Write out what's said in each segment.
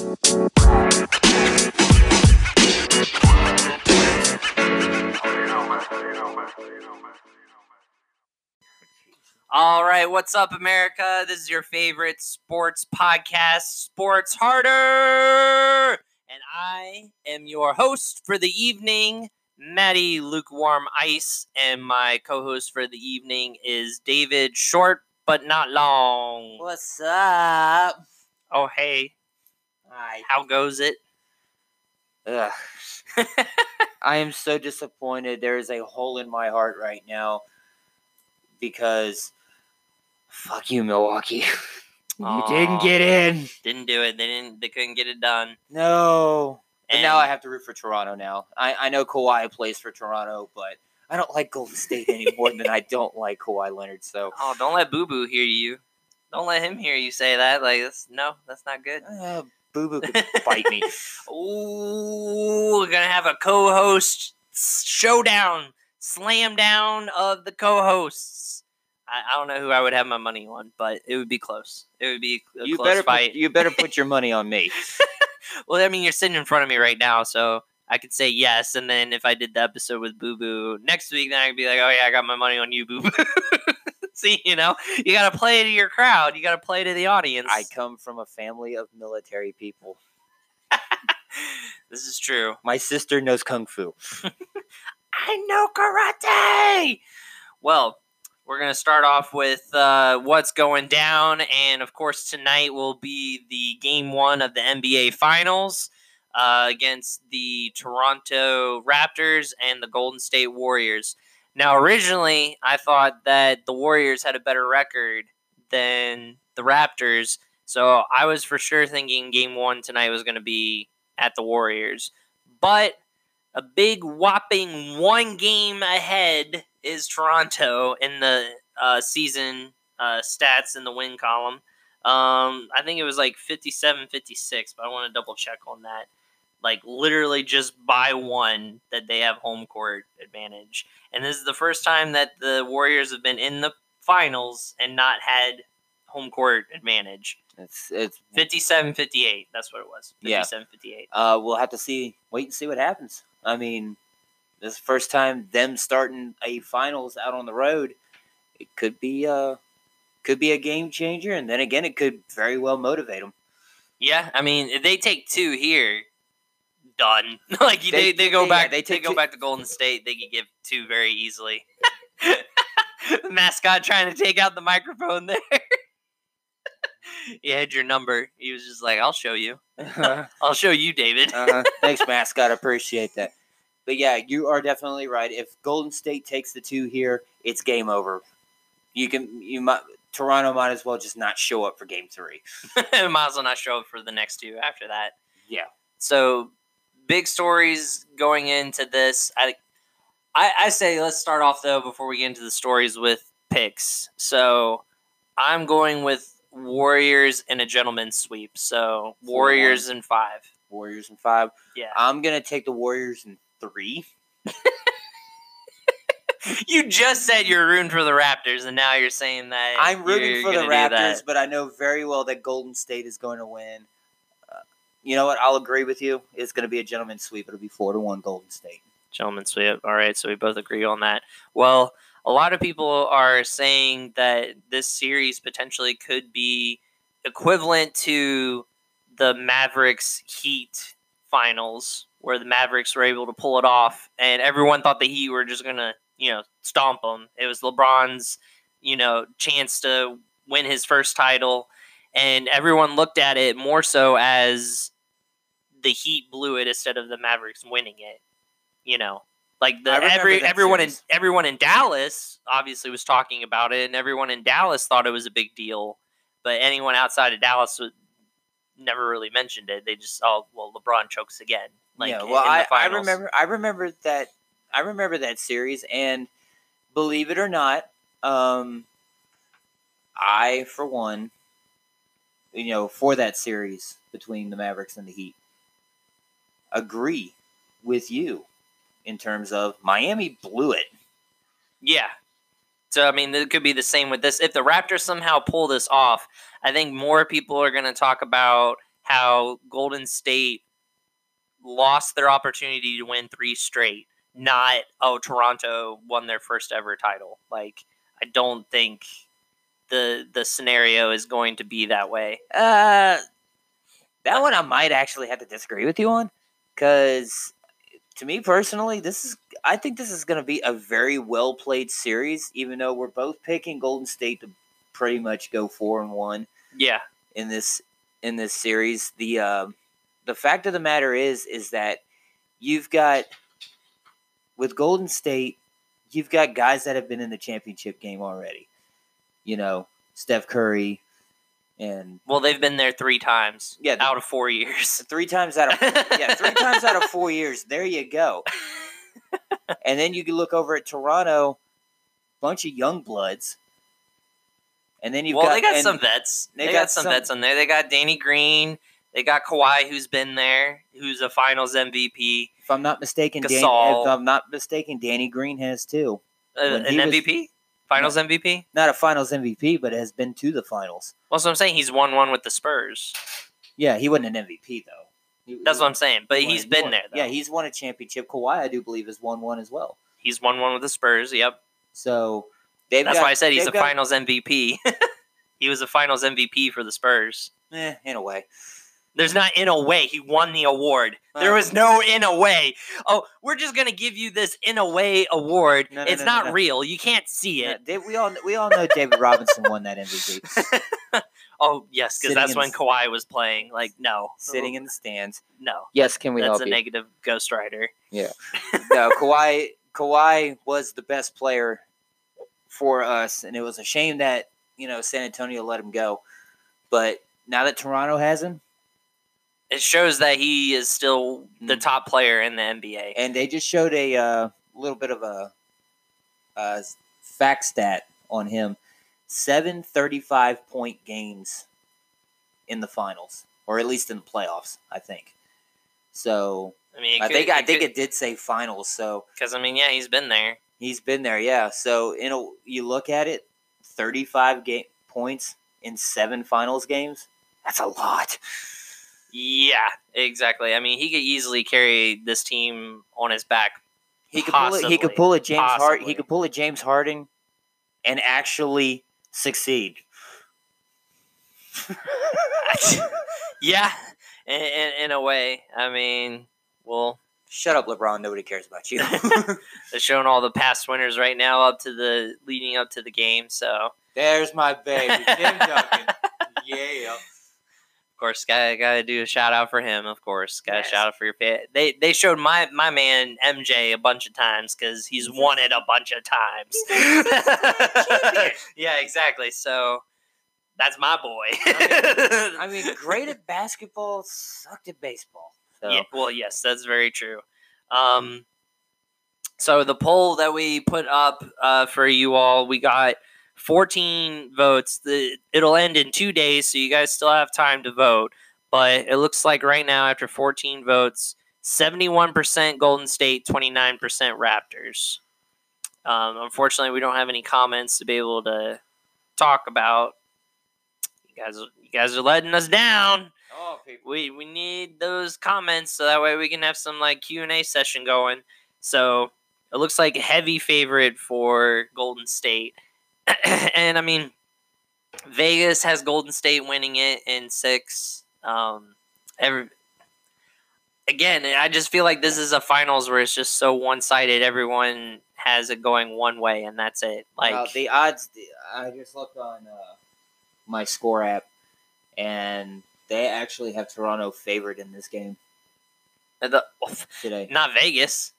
All right, what's up, America? This is your favorite sports podcast, Sports Harder. And I am your host for the evening, Maddie Lukewarm Ice. And my co host for the evening is David Short but not long. What's up? Oh, hey, Hi. how goes it? Ugh. I am so disappointed. There is a hole in my heart right now because fuck you, Milwaukee. you Aw. didn't get in. Didn't do it. They didn't. They couldn't get it done. No. And, And now I have to root for Toronto now. I, I know Kawhi plays for Toronto, but I don't like Golden State any more than I don't like Kawhi Leonard. So Oh, don't let Boo Boo hear you. Don't let him hear you say that. Like, that's, no, that's not good. uh, Boo Boo could bite me. Ooh, we're gonna have a co-host showdown, slam down of the co-hosts. I, I don't know who I would have my money on, but it would be close. It would be a You close better fight. put, you better put your money on me. well, I mean, you're sitting in front of me right now, so I could say yes, and then if I did the episode with Boo Boo next week, then I could be like, oh yeah, I got my money on you, Boo Boo. See, you know, you gotta play to your crowd. You gotta play to the audience. I come from a family of military people. this is true. My sister knows kung fu. I know karate. Well, we're gonna start off with uh, what's going down, and of course tonight will be the game one of the NBA Finals uh, against the Toronto Raptors and the Golden State Warriors. Now, originally, I thought that the Warriors had a better record than the Raptors, so I was for sure thinking game one tonight was going to be at the Warriors. But a big whopping one game ahead is Toronto in the uh, season uh, stats in the win column. Um, I think it was like 57 56, but I want to double check on that. Like literally just by one that they have home court advantage. And this is the first time that the Warriors have been in the finals and not had home court advantage. It's it's 57 58. That's what it was. Yeah. 57 58. uh we'll have to see wait and see what happens. I mean, this is the first time them starting a finals out on the road. It could be uh could be a game changer and then again it could very well motivate them. Yeah, I mean, if they take two here, done. like they, They- they, go they- back, they they, take go two- back to Golden State. They could give two very easily. the mascot trying to take out the microphone there. you had your number. He was just like, "I'll show you. uh-huh. I'll show you, David." Thanks, mascot. Appreciate that. But yeah, you are definitely right. If Golden State takes the two here, it's game over. You can you might Toronto might as well just not show up for game three. Might as well not show up for the next two after that. Yeah. So big stories going into this. I, I I say let's start off though before we get into the stories with picks. So I'm going with Warriors and a gentleman's sweep. So Four Warriors in five. Warriors and five. Yeah. I'm gonna take the Warriors in three. you just said you're rooting for the Raptors, and now you're saying that I'm rooting for the Raptors, but I know very well that Golden State is going to win. You know what? I'll agree with you. It's going to be a gentleman's sweep. It'll be four to one Golden State. Gentlemen's sweep. All right, so we both agree on that. Well, a lot of people are saying that this series potentially could be equivalent to the Mavericks Heat finals, where the Mavericks were able to pull it off, and everyone thought the Heat were just gonna, you know, stomp them. It was LeBron's, you know, chance to win his first title, and everyone looked at it more so as the Heat blew it instead of the Mavericks winning it. You know, like the every everyone in everyone in Dallas obviously was talking about it, and everyone in Dallas thought it was a big deal. But anyone outside of Dallas would, never really mentioned it. They just oh well, LeBron chokes again. Like yeah, well, the I, I remember. I remember that. I remember that series, and believe it or not, um, I for one, you know, for that series between the Mavericks and the Heat, agree with you in terms of Miami blew it. Yeah. So I mean, it could be the same with this. If the Raptors somehow pull this off, I think more people are going to talk about how Golden State lost their opportunity to win three straight. Not oh Toronto won their first ever title. Like I don't think the the scenario is going to be that way. Uh, that one I might actually have to disagree with you on, because to me personally, this is I think this is going to be a very well played series. Even though we're both picking Golden State to pretty much go four and one Yeah, in this in this series. The uh, the fact of the matter is is that you've got with Golden State, you've got guys that have been in the championship game already. You know, Steph Curry, and well they've been there three times. Yeah, out of four years. three times out of yeah, three times out of four years. There you go. And then you can look over at Toronto, bunch of young bloods. And then you've well, got they got some vets. they They, got got, some vets on there. They got Danny Green. They got Kawhi, who's been there, who's a Finals MVP, If I'm not mistaken, Dan, Gasol. if I'm not mistaken, Danny Green has too. uh, an MVP. was- Finals MVP. Not a Finals MVP, but has been to the Finals. Well, so I'm saying he's won one with the Spurs. Yeah, he wasn't an MVP though. He- That's he- what I'm saying. But he he's been won- there. Though. Yeah, he's won a championship. Kawhi, I do believe, has won one as well. he's won one with the Spurs. Yep. So That's got, why I said he's a got- Finals MVP. he was a Finals MVP for the Spurs. Eh, in a way. There's not in a way he won the award. there was no in a way. Oh, we're just gonna give you this in a way award. No, no, it's no, no, not no. real. You can't see it. Dave- we all we all know David Robinson won that MVP. Oh yes, because that's when Kawhi was playing. Like no, Sitting in the stands. no. Yes, can we That's a you? negative Ghost Rider. Yeah. no, Kawhi Kawhi was the best player for us, and it was a shame that you know San Antonio let him go. But now that Toronto has him, It shows that he is still the Mm. top player in the NBA. and they just showed a uh, little bit of a, uh fact stat on him: seven 35 point games in the finals, or at least in the playoffs. I think. So I mean, I could- think I it think could- it did say finals. So Because I mean, yeah, he's been there. He's been there, yeah. So in a, you look at it, thirty-five game points in seven finals games. That's a lot. Yeah, exactly. I mean, he could easily carry this team on his back. He could pull it. He could pull a James. Possibly. He could pull a James Harden, and actually succeed. yeah, in, in, in a way. I mean, well, Shut up, LeBron. Nobody cares about you. they're showing all the past winners right now up to the leading up to the game. So There's my baby, Tim Duncan. yeah. Of course, gotta gotta do a shout out for him. Of course, gotta Yes. shout out for your fan. They they showed my my man MJ a bunch of times because he's won it a bunch of times. yeah, exactly. So that's my boy. I mean, great at basketball, sucked at baseball. So Yeah, well, yes, that's very true. Um, so the poll that we put up uh, for you all, we got 14 votes. The it'll end in two days, so you guys still have time to vote. But it looks like right now, after 14 votes, 71% Golden State, 29% Raptors. Um, unfortunately, we don't have any comments to be able to talk about. You guys, you guys are letting us down Oh, we we need those comments so that way we can have some like Q and A session going. So it looks like a heavy favorite for Golden State, and I mean Vegas has Golden State winning it in six. Um, every again, I just feel like this is a finals where it's just so one sided. Everyone has it going one way, and that's it. Like Well, the odds. I just looked on uh, my score app, and they actually have Toronto favored in this game the, today. not Vegas.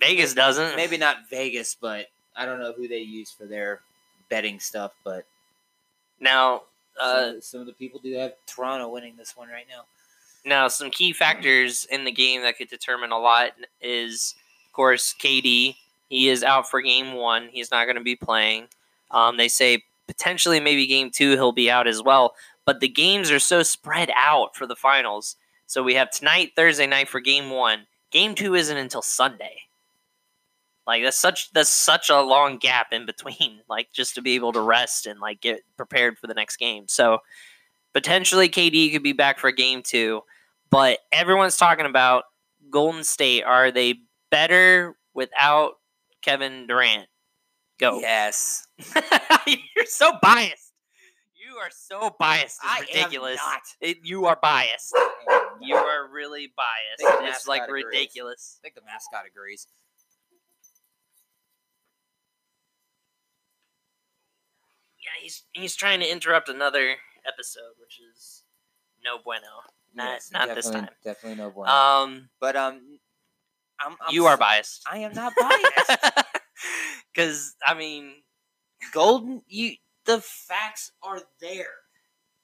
Vegas doesn't. Maybe not Vegas, but I don't know who they use for their betting stuff. But now. Uh, some, some of the people do have Toronto winning this one right now. Now, some key factors in the game that could determine a lot is, of course, KD. He is out for game one. He's not going to be playing. Um, they say potentially maybe game two he'll be out as well. But the games are so spread out for the finals. So we have tonight, Thursday night for game one. Game two isn't until Sunday. Like that's such that's such a long gap in between. Like just to be able to rest and like get prepared for the next game. So Potentially KD could be back for game two, but everyone's talking about Golden State. Are they better without Kevin Durant? Go. Yes. You're so biased. You are so biased. It's I am ridiculous. not. It- you are biased. You are really biased. It's like mascot agrees. ridiculous. I think the mascot agrees. Yeah, he's he's trying to interrupt another episode, which is no bueno. Not- not this time. Definitely no bueno. Um, but um, I'm, I'm you are biased. I am not biased. Because I mean, Golden, you. The facts are there.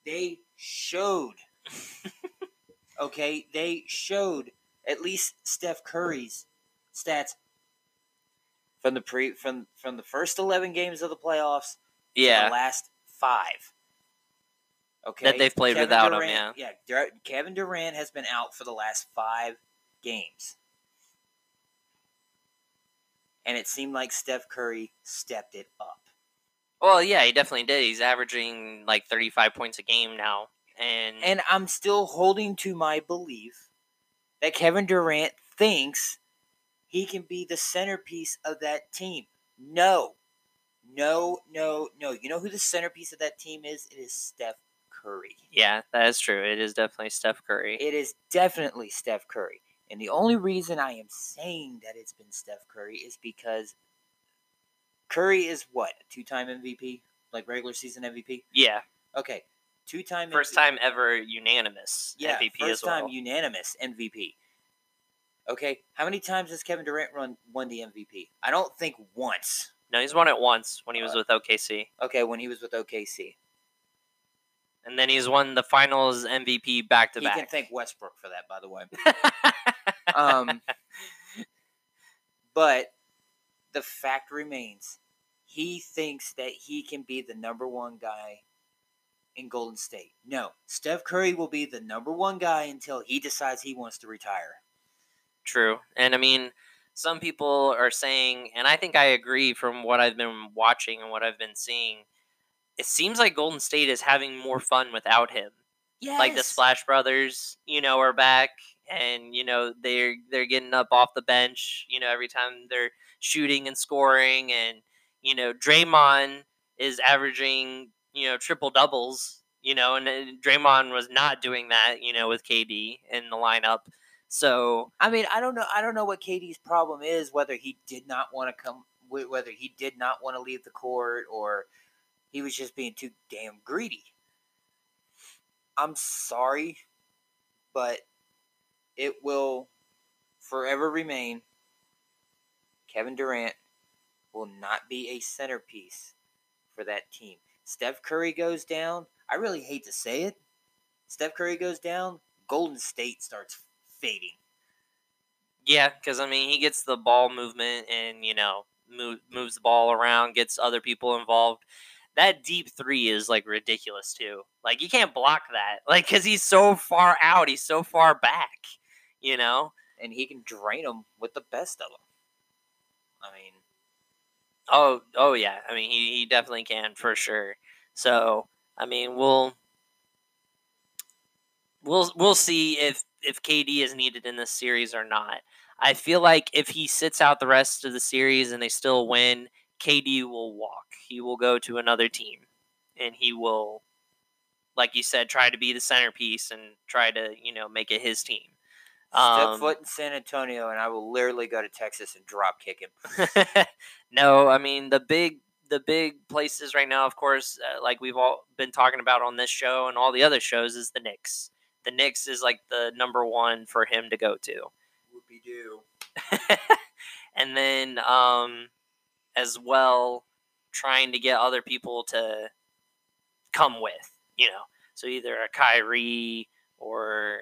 They showed. okay, they showed at least Steph Curry's stats from the pre from from the first eleven games of the playoffs yeah, the last five. Okay, That they've played Kevin without him, Durant, yeah. Dur- Kevin Durant has been out for the last five games, and it seemed like Steph Curry stepped it up. well, yeah, he definitely did. He's averaging like thirty-five points a game now, and, And I'm still holding to my belief that Kevin Durant thinks he can be the centerpiece of that team. No. No, no, no. You know who the centerpiece of that team is? It is Steph Curry. yeah, that is true. It is definitely Steph Curry. It is definitely Steph Curry. And the only reason I am saying that it's been Steph Curry is because Curry is what? A two time MVP? Like regular season MVP? yeah, Okay. Two time first time ever unanimous Yeah, MVP first as well. time unanimous MVP. Okay, how many times has Kevin Durant run won the MVP? I don't think once. No, he's won it once when he was with OKC, Okay, when he was with OKC, and then he's won the Finals MVP back to he can thank Westbrook for that, by the way. Um, but the fact remains, he thinks that he can be the number one guy in Golden State. No, Steph Curry will be the number one guy until he decides he wants to retire. True. And I mean, some people are saying, and I think I agree from what I've been watching and what I've been seeing, it seems like Golden State is having more fun without him. Yes. Like the Splash Brothers, you know, are back and you know they're they're getting up off the bench, you know, every time they're shooting and scoring and you know, Draymond is averaging, you know, triple doubles, you know, and, and Draymond was not doing that, you know, with KD in the lineup. So, I mean, I don't know. I don't know what KD's problem is. Whether he did not want to come, whether he did not want to leave the court, or he was just being too damn greedy. I'm sorry, but it will forever remain. Kevin Durant will not be a centerpiece for that team. Steph Curry goes down. I really hate to say it. Steph Curry goes down. Golden State starts fading. Yeah, because I mean, he gets the ball movement and you know move, moves the ball around, gets other people involved. That deep three is like ridiculous too. Like you can't block that, like because he's so far out, he's so far back. You know. and he can drain them with the best of them. I mean, Oh, oh yeah. I mean, he, he definitely can for sure. So I mean, we'll we'll we'll see if if KD is needed in this series or not. I feel like if he sits out the rest of the series and they still win, KD will walk. He will go to another team, and he will, like you said, try to be the centerpiece and try to you know make it his team. step Um, foot in San Antonio, and I will literally go to Texas and drop kick him. no, I mean the big the big places right now, of course, uh, like we've all been talking about on this show and all the other shows, is the Knicks. The Knicks is like the number one for him to go to, Whoopie doo. and then um, as well trying to get other people to come with, you know, so either a Kyrie or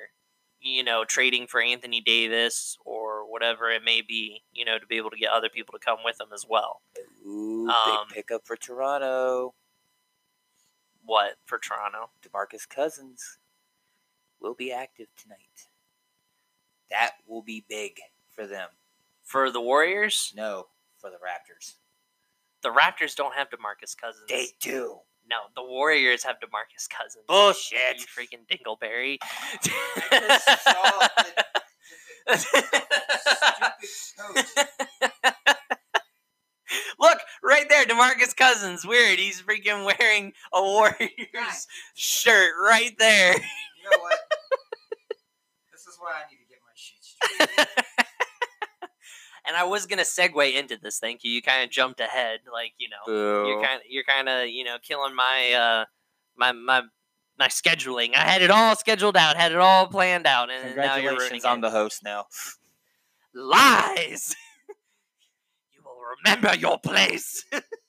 you know trading for Anthony Davis or whatever it may be, you know, to be able to get other people to come with them as well. Ooh, Um, big pickup for Toronto. What for Toronto? Demarcus Cousins will be active tonight. That will be big for them. For the Warriors, No, for the Raptors. the Raptors don't have DeMarcus Cousins. They do. No, the Warriors have Demarcus Cousins. Bullshit. You freaking dingleberry. Look, right there, Demarcus Cousins. Weird. He's freaking wearing a Warriors shirt right there. You know what? this is why I need to get my shit straight. And I was gonna segue into this. Thank you. You kind of jumped ahead, like you know. You're kind of you're kind of you know killing my uh my my my scheduling. I had it all scheduled out, had it all planned out, and now you're ruining Congratulations, I'm it. the host now. Lies. you will remember your place.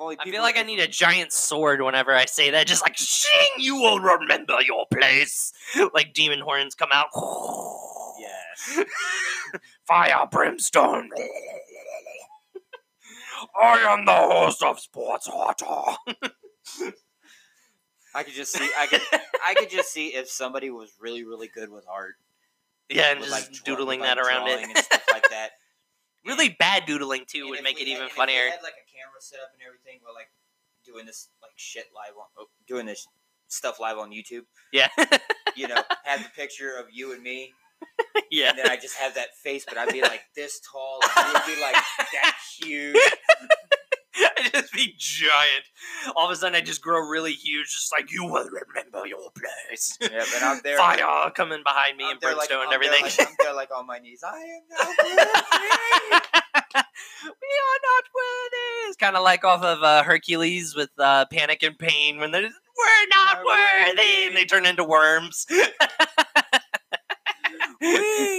Only I feel like I need a giant sword whenever I say that. Just like shing, you will remember your place. Like demon horns come out. Yes. Fire brimstone. I am the host of Sports Hot. I could just see. I could. I could just see if somebody was really, really good with art. Yeah, and with, just like, doodling with, that around it. and stuff like that. really bad doodling too And would make we it even funnier. Had like camera set up and everything, but like doing this like shit live on, oh, doing this stuff live on YouTube. Yeah, You know, have the picture of you and me, yeah. and then I just have that face, but I'd be like this tall, and you'd be like that huge. I'd just be giant. All of a sudden, I just grow really huge, just like you will remember your place. Yeah, but I'm there. Fire coming behind me I'm and there like- and I'm there everything. like- I'm there like on my knees. I am not worthy. we are not worthy. It's kind of like off of uh, Hercules with uh, Panic and Pain when they're we're not Not worthy, worthy. and they turn into worms. we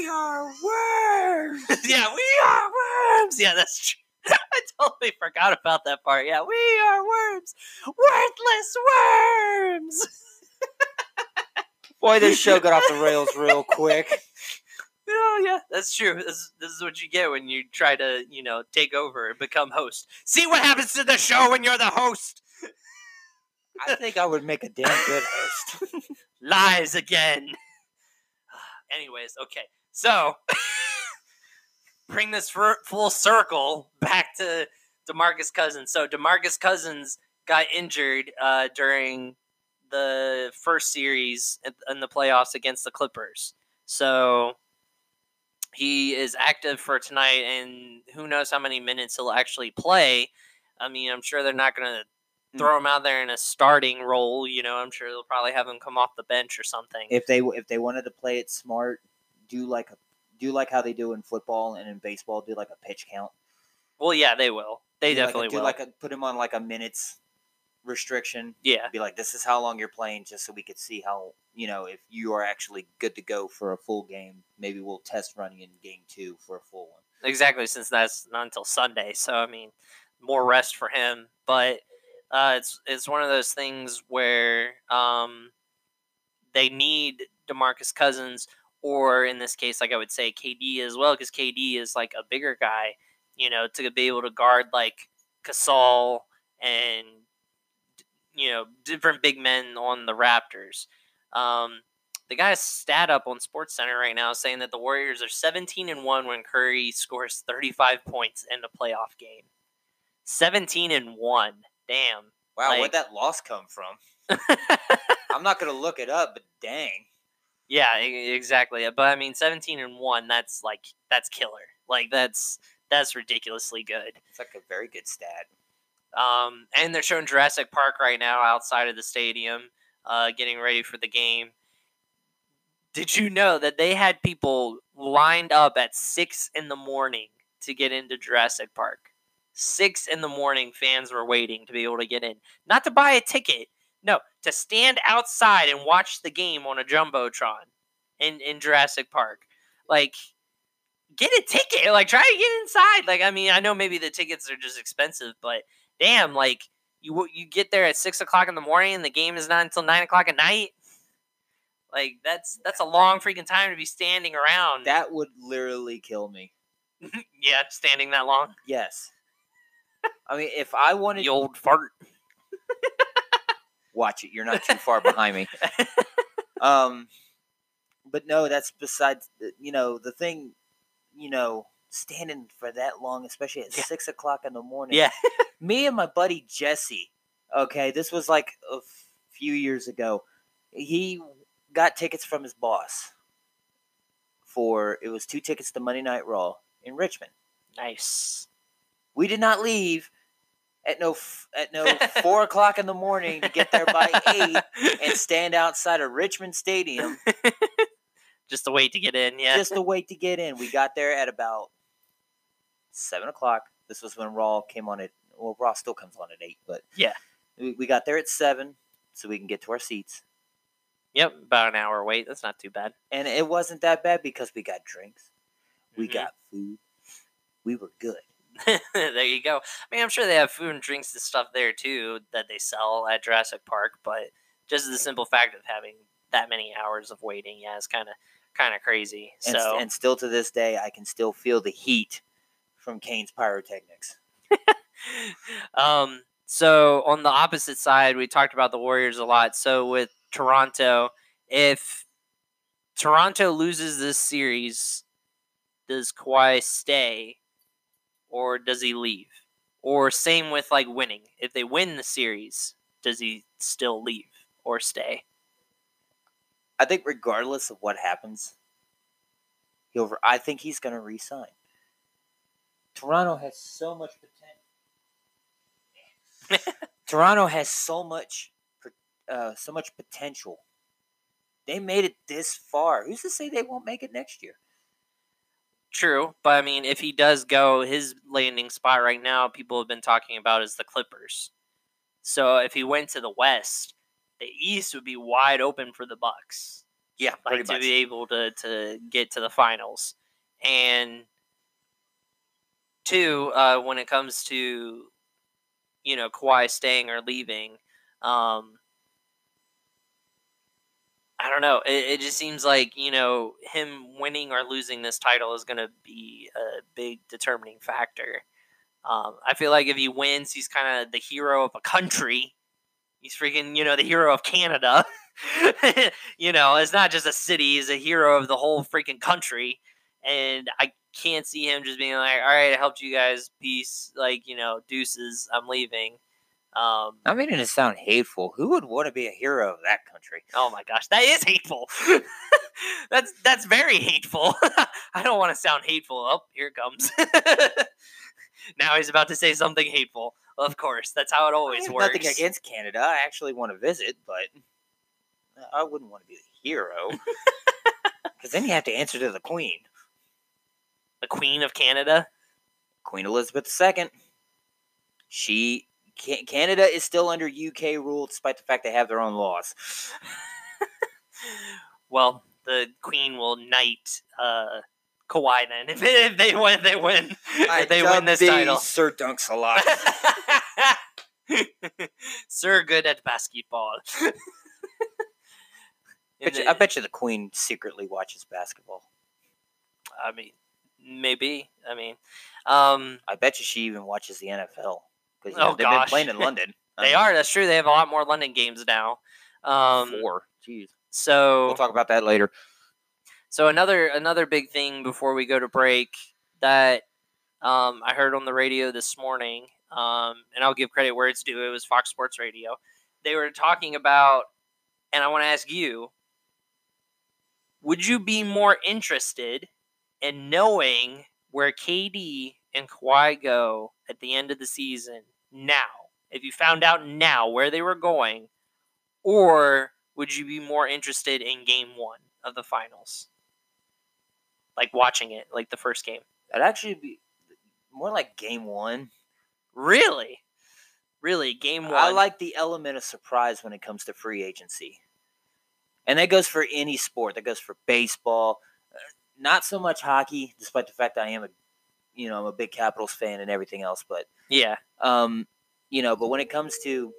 are worms. yeah, we are worms. Yeah, that's true. I totally forgot about that part. Yeah, we are worms, worthless worms. Boy, this show got off the rails real quick. Oh yeah, that's true. This, this is what you get when you try to, you know, take over and become host. See what happens to the show when you're the host. I think I would make a damn good host. Lies again. Anyways, okay. So bring this full circle back to Demarcus Cousins. So Demarcus Cousins got injured uh, during the first series in- in the playoffs against the Clippers. So he is active for tonight, and who knows how many minutes he'll actually play. I mean, I'm sure they're not going to Hmm. throw him out there in a starting role. You know, I'm sure they'll probably have him come off the bench or something. if they if they wanted to play it smart, do like a do like how they do in football and in baseball, do like a pitch count. well, yeah, they will. They Do like a- definitely do will. like a put him on like a minutes restriction. yeah, Be like, this is how long you're playing, just so we could see how you know if you are actually good to go for a full game. Maybe we'll test running in game two for a full one. exactly. Since that's not until Sunday, so I mean, more rest for him. But uh, it's it's one of those things where um, they need Demarcus Cousins, or in this case, like I would say, KD as well, because KD is like a bigger guy, you know, to be able to guard like Gasol and you know different big men on the Raptors. Um, the guy's stat up on Sports Center right now saying that the Warriors are 17 and 1 when Curry scores 35 points in a playoff game. 17 and 1. Damn. Wow, Like- where'd that loss come from? I'm not gonna look it up, but dang. yeah, exactly. But I mean 17 and 1, that's like that's killer. Like that's that's ridiculously good. It's like a very good stat. Um, and they're showing Jurassic Park right now outside of the stadium, uh, getting ready for the game. Did you know that they had people lined up at six in the morning to get into Jurassic Park? Six in the morning, fans were waiting to be able to get in. Not to buy a ticket, no, to stand outside and watch the game on a jumbotron in in Jurassic Park. Like, get a ticket. Like, try to get inside. Like, I mean, I know maybe the tickets are just expensive, but damn, like you you get there at six o'clock in the morning and the game is not until nine o'clock at night. Like that's that's a long freaking time to be standing around. That would literally kill me. yeah, standing that long. Yes. I mean, if I wanted The old fart. watch it, you're not too far behind me. Um, but no, that's besides. You know, the thing. You know, standing for that long, especially at Yeah. six o'clock in the morning. Yeah. Me and my buddy Jesse. Okay, this was like a few years ago. He got tickets from his boss for it was two tickets to Monday Night Raw in Richmond. Nice. We did not leave at no f- at no four o'clock in the morning to get there by eight and stand outside of Richmond Stadium Just to wait to get in. Yeah. just to wait to get in. We got there at about seven o'clock. This was when Raw came on at well, Raw still comes on at eight, but Yeah. we, we got there at seven so we can get to our seats. Yep. About an hour wait. That's not too bad. And it wasn't that bad because we got drinks, we Mhm. got food, we were good. there you go. I mean, I'm sure they have food and drinks and stuff there too that they sell at Jurassic Park, but just the simple fact of having that many hours of waiting, yeah, is kind of kind of crazy. And, so and still to this day, I can still feel the heat from Kane's pyrotechnics. um, so on the opposite side, we talked about the Warriors a lot. So with Toronto, if Toronto loses this series, does Kawhi stay or does he leave? Or same with like winning. If they win the series, does he still leave or stay? I think regardless of what happens, he'll. I think he's going to resign. Toronto has so much potential. Toronto has so much, uh, so much potential. They made it this far. Who's to say they won't make it next year? True, but I mean, if he does go, his landing spot right now, people have been talking about is the Clippers. So if he went to the West, the East would be wide open for the Bucks. Yeah, like pretty to much. be able to to get to the finals. And two, uh, when it comes to you know Kawhi staying or leaving, um, I don't know. It, it just seems like you know him winning or losing this title is going to be a big determining factor. Um, I feel like if he wins, he's kind of the hero of a country. He's freaking, you know, the hero of Canada. you know, it's not just a city; he's a hero of the whole freaking country. And I can't see him just being like, "All right, I helped you guys. Peace. Like, you know, deuces. I'm leaving." Um, I'm making it sound hateful. Who would want to be a hero of that country? Oh my gosh, that is hateful. that's that's very hateful. I don't want to sound hateful. Oh, here it comes. now he's about to say something hateful. Of course, that's how it I always have works. nothing against Canada. I actually want to visit, but I wouldn't want to be the hero. Because then you have to answer to the Queen, the Queen of Canada. Queen Elizabeth II. She Canada is still under UK rule, despite the fact they have their own laws. Well, the Queen will knight uh, Kawhi then if, if they win. They win. if they win this title. Sir Dunks a lot. Sir, good at basketball. In bet you, I bet you the Queen secretly watches basketball. I mean, maybe. I mean, um, I bet you she even watches the NFL because Oh, they've gosh. been playing in London. they are. That's true. They have a lot more London games now. Um, four. Jeez. so We'll talk about that later. So another another big thing before we go to break that um, I heard on the radio this morning, um, and I'll give credit where it's due. It was Fox Sports Radio. They were talking about, and I want to ask you: Would you be more interested in knowing where KD and Kawhi go at the end of the season now? If you found out now where they were going, or would you be more interested in Game One of the finals? like watching it, like the first game. That'd actually be more like game one. Really, really, game one. I like the element of surprise when it comes to free agency. And that goes for any sport. That goes for baseball. Not so much hockey, despite the fact that I am a you know, I'm a big Capitals fan and everything else, but yeah, um, you know, but when it comes to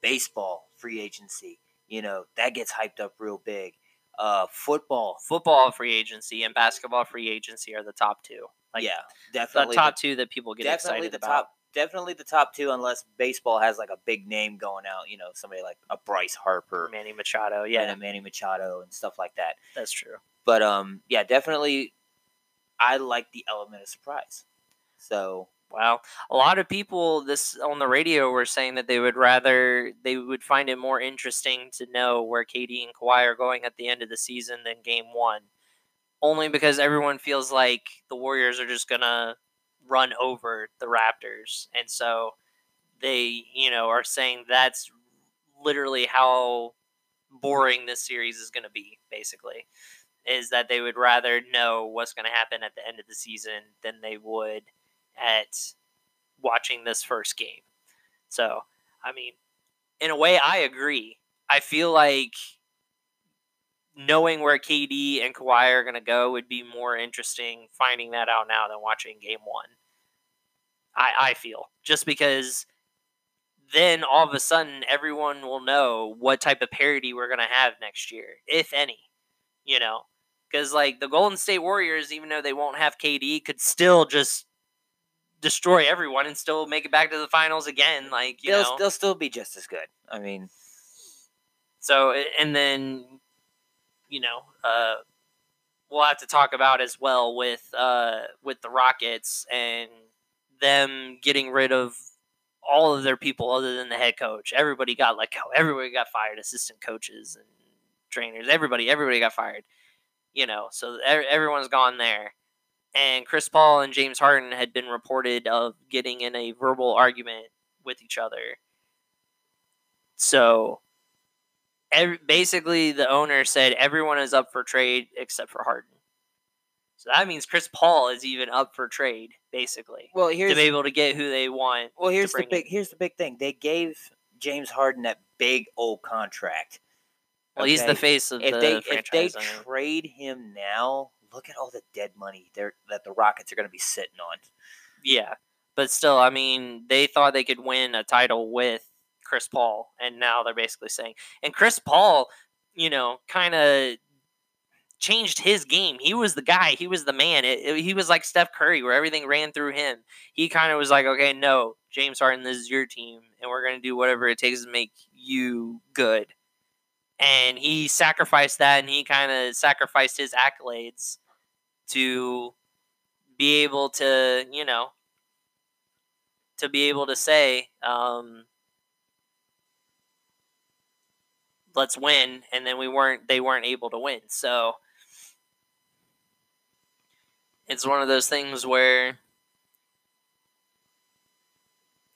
baseball free agency, you know, that gets hyped up real big. Uh, football, football free agency and basketball free agency are the top two. Like yeah, definitely the top two that people get definitely excited the about. top definitely the top two unless baseball has like a big name going out you know somebody like a bryce harper Manny Machado, and yeah, a manny machado and stuff like that that's true. But um yeah definitely I like the element of surprise. So Well, a lot of people this on the radio were saying that they would rather they would find it more interesting to know where KD and Kawhi are going at the end of the season than game one. Only because everyone feels like the Warriors are just gonna run over the Raptors. And so they, you know, are saying that's literally how boring this series is gonna be, basically. Is that they would rather know what's gonna happen at the end of the season than they would at watching this first game. So, I mean, in a way, I agree. I feel like knowing where KD and Kawhi are going to go would be more interesting finding that out now than watching game one. I, I feel. Just because then all of a sudden everyone will know what type of parity we're going to have next year, if any. You know? Because, like, the Golden State Warriors, even though they won't have KD, could still just destroy everyone and still make it back to the finals again. Like you they'll know, they'll still be just as good. I mean, so and then you know, uh, we'll have to talk about as well with uh, with the Rockets and them getting rid of all of their people other than the head coach. Everybody got let go. Everybody got fired. Assistant coaches and trainers. Everybody. Everybody got fired. You know, so everyone's gone there and Chris Paul and James Harden had been reported of getting in a verbal argument with each other. So, every, basically, the owner said everyone is up for trade except for Harden. So that means Chris Paul is even up for trade, basically. Well, here's to be able to get who they want. Well, here's the big in. here's the big thing. They gave James Harden that big old contract. Well, okay? he's the face of if the they franchise. if they trade him now, look at all the dead money there that the Rockets are going to be sitting on. Yeah, but still, I mean, they thought they could win a title with Chris Paul, and now they're basically saying, and Chris Paul, you know, kind of changed his game. He was the guy. He was the man. It, it, he was like Steph Curry, where everything ran through him. He kind of was like, okay, no, James Harden, this is your team, and we're going to do whatever it takes to make you good. And he sacrificed that, and he kind of sacrificed his accolades to be able to, you know, to be able to say, um, let's win, and then we weren't, they weren't able to win. So it's one of those things where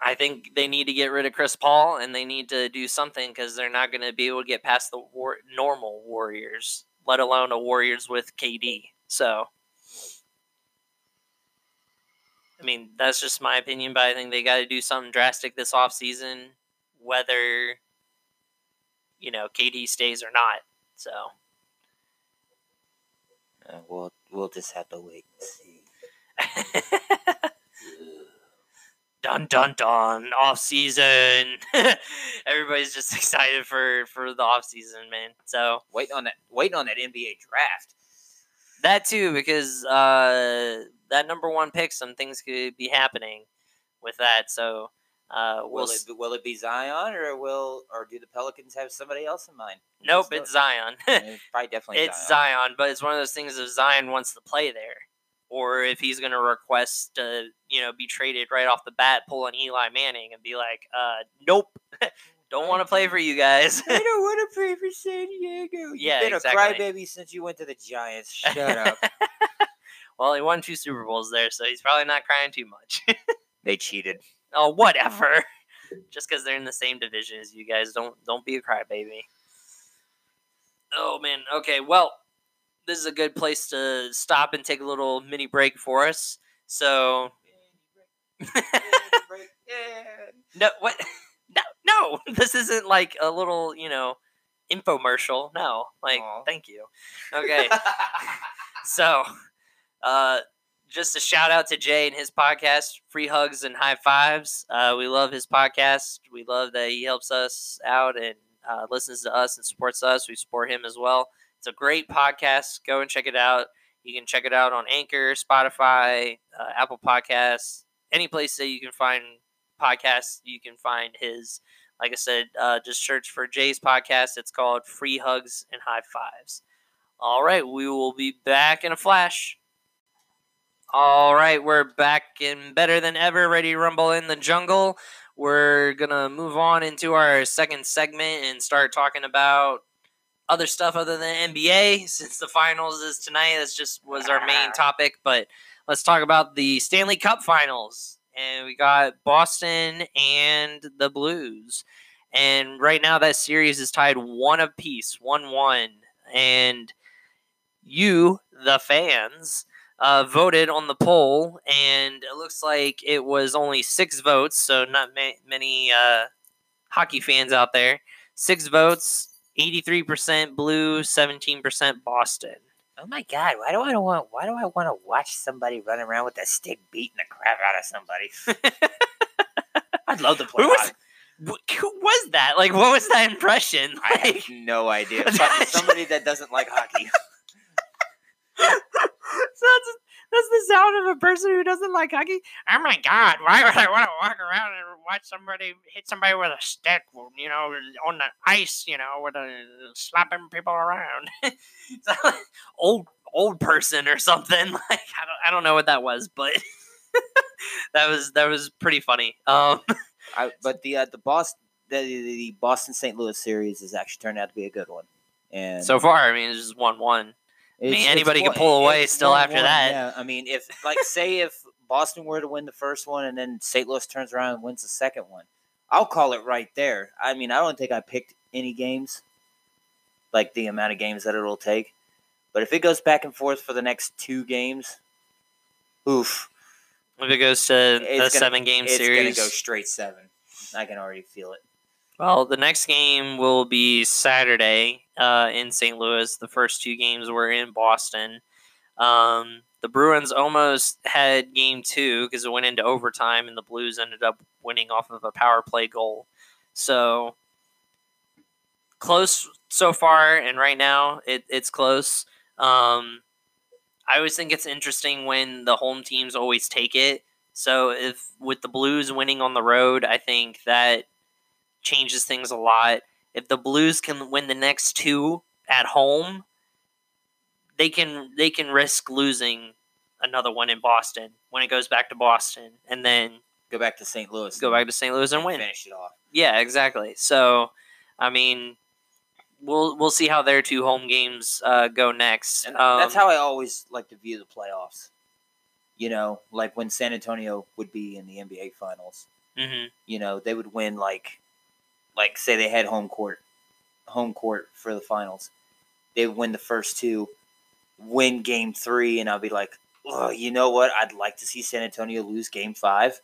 I think they need to get rid of Chris Paul and they need to do something because they're not going to be able to get past the war- normal Warriors, let alone a Warriors with KD. So I mean, that's just my opinion, but I think they got to do something drastic this offseason, whether, you know, KD stays or not. So. Uh, we'll, we'll just have to wait and see. dun dun dun off season everybody's just excited for for the off season man so waiting on that waiting on that nba draft that too because uh that number one pick, some things could be happening with that. So, uh, we'll will it will it be Zion or will or do the Pelicans have somebody else in mind? Nope, it's Zion. it's probably definitely it's Zion. Zion, but it's one of those things if Zion wants to play there, or if he's going to request to you know be traded right off the bat, pull an Eli Manning and be like, uh, nope. don't want to play for you guys. I don't want to play for San Diego. You've yeah, been exactly. a crybaby since you went to the Giants. Shut up. Well, he won two Super Bowls there, so he's probably not crying too much. they cheated. Oh, whatever. Just because they're in the same division as you guys, don't don't be a crybaby. Oh man. Okay. Well, this is a good place to stop and take a little mini break for us. So. no. What? No. No. This isn't like a little, you know, infomercial. No. Like, Aww. thank you. Okay. so uh, just a shout out to Jay and his podcast, Free Hugs and High Fives. Uh, we love his podcast. We love that he helps us out and uh, listens to us and supports us. We support him as well. It's a great podcast. Go and check it out. You can check it out on Anchor, Spotify, uh, Apple Podcasts, any place that you can find podcasts. You can find his. Like I said, uh, just search for Jay's podcast. It's called Free Hugs and High Fives. All right, we will be back in a flash. All right, we're back and better than ever, ready to rumble in the jungle. We're gonna move on into our second segment and start talking about other stuff other than NBA. Since the finals is tonight, that's just was our main topic. But let's talk about the Stanley Cup Finals, and we got Boston and the Blues. And right now, that series is tied one apiece, one-one, and you, the fans, uh, voted on the poll, and it looks like it was only six votes, so not ma- many uh, hockey fans out there. Six votes, 83% blue, 17% Boston. Oh my god! Why do I want? Why do I want to watch somebody run around with a stick beating the crap out of somebody? I'd love to play. Who was-. Who was that? Like, what was that impression? I have no idea. Somebody that doesn't like hockey. so that's, that's the sound of a person who doesn't like hockey. Oh my god! Why would I want to walk around and watch somebody hit somebody with a stick? You know, on the ice. You know, with a slapping people around. Like old old person or something. Like I don't I don't know what that was, but that was that was pretty funny. Um, I, but the uh, the Boston the, the Boston St. Louis series has actually turned out to be a good one. And so far, I mean, it's just one one. It's- mean, anybody can one- pull away still one- after one, that. Yeah, I mean, if like say if Boston were to win the first one and then St. Louis turns around and wins the second one, I'll call it right there. I mean, I don't think I picked any games, like the amount of games that it'll take. But if it goes back and forth for the next two games, oof, If it goes to It's a seven game it's series, gonna go straight seven. I can already feel it. Well, the next game will be Saturday uh, in St. Louis. The first two games were in Boston. Um, the Bruins almost had game two because it went into overtime, and the Blues ended up winning off of a power play goal. So close so far, and right now it, it's close. Um, I always think it's interesting when the home teams always take it. So if with the Blues winning on the road, I think that changes things a lot. If the Blues can win the next two at home, they can they can risk losing another one in Boston when it goes back to Boston, and then Go back to St. Louis. go back to St. Louis and win. Finish it off. Yeah, exactly. So, I mean, we'll we'll see how their two home games uh, go next. And Um, that's how I always like to view the playoffs. You know, like when San Antonio would be in the NBA finals, mhm. you know, they would win like like say they had home court home court for the finals. They would win the first two, win game 3 and I'll be like, "Oh, you know what? I'd like to see San Antonio lose game 5.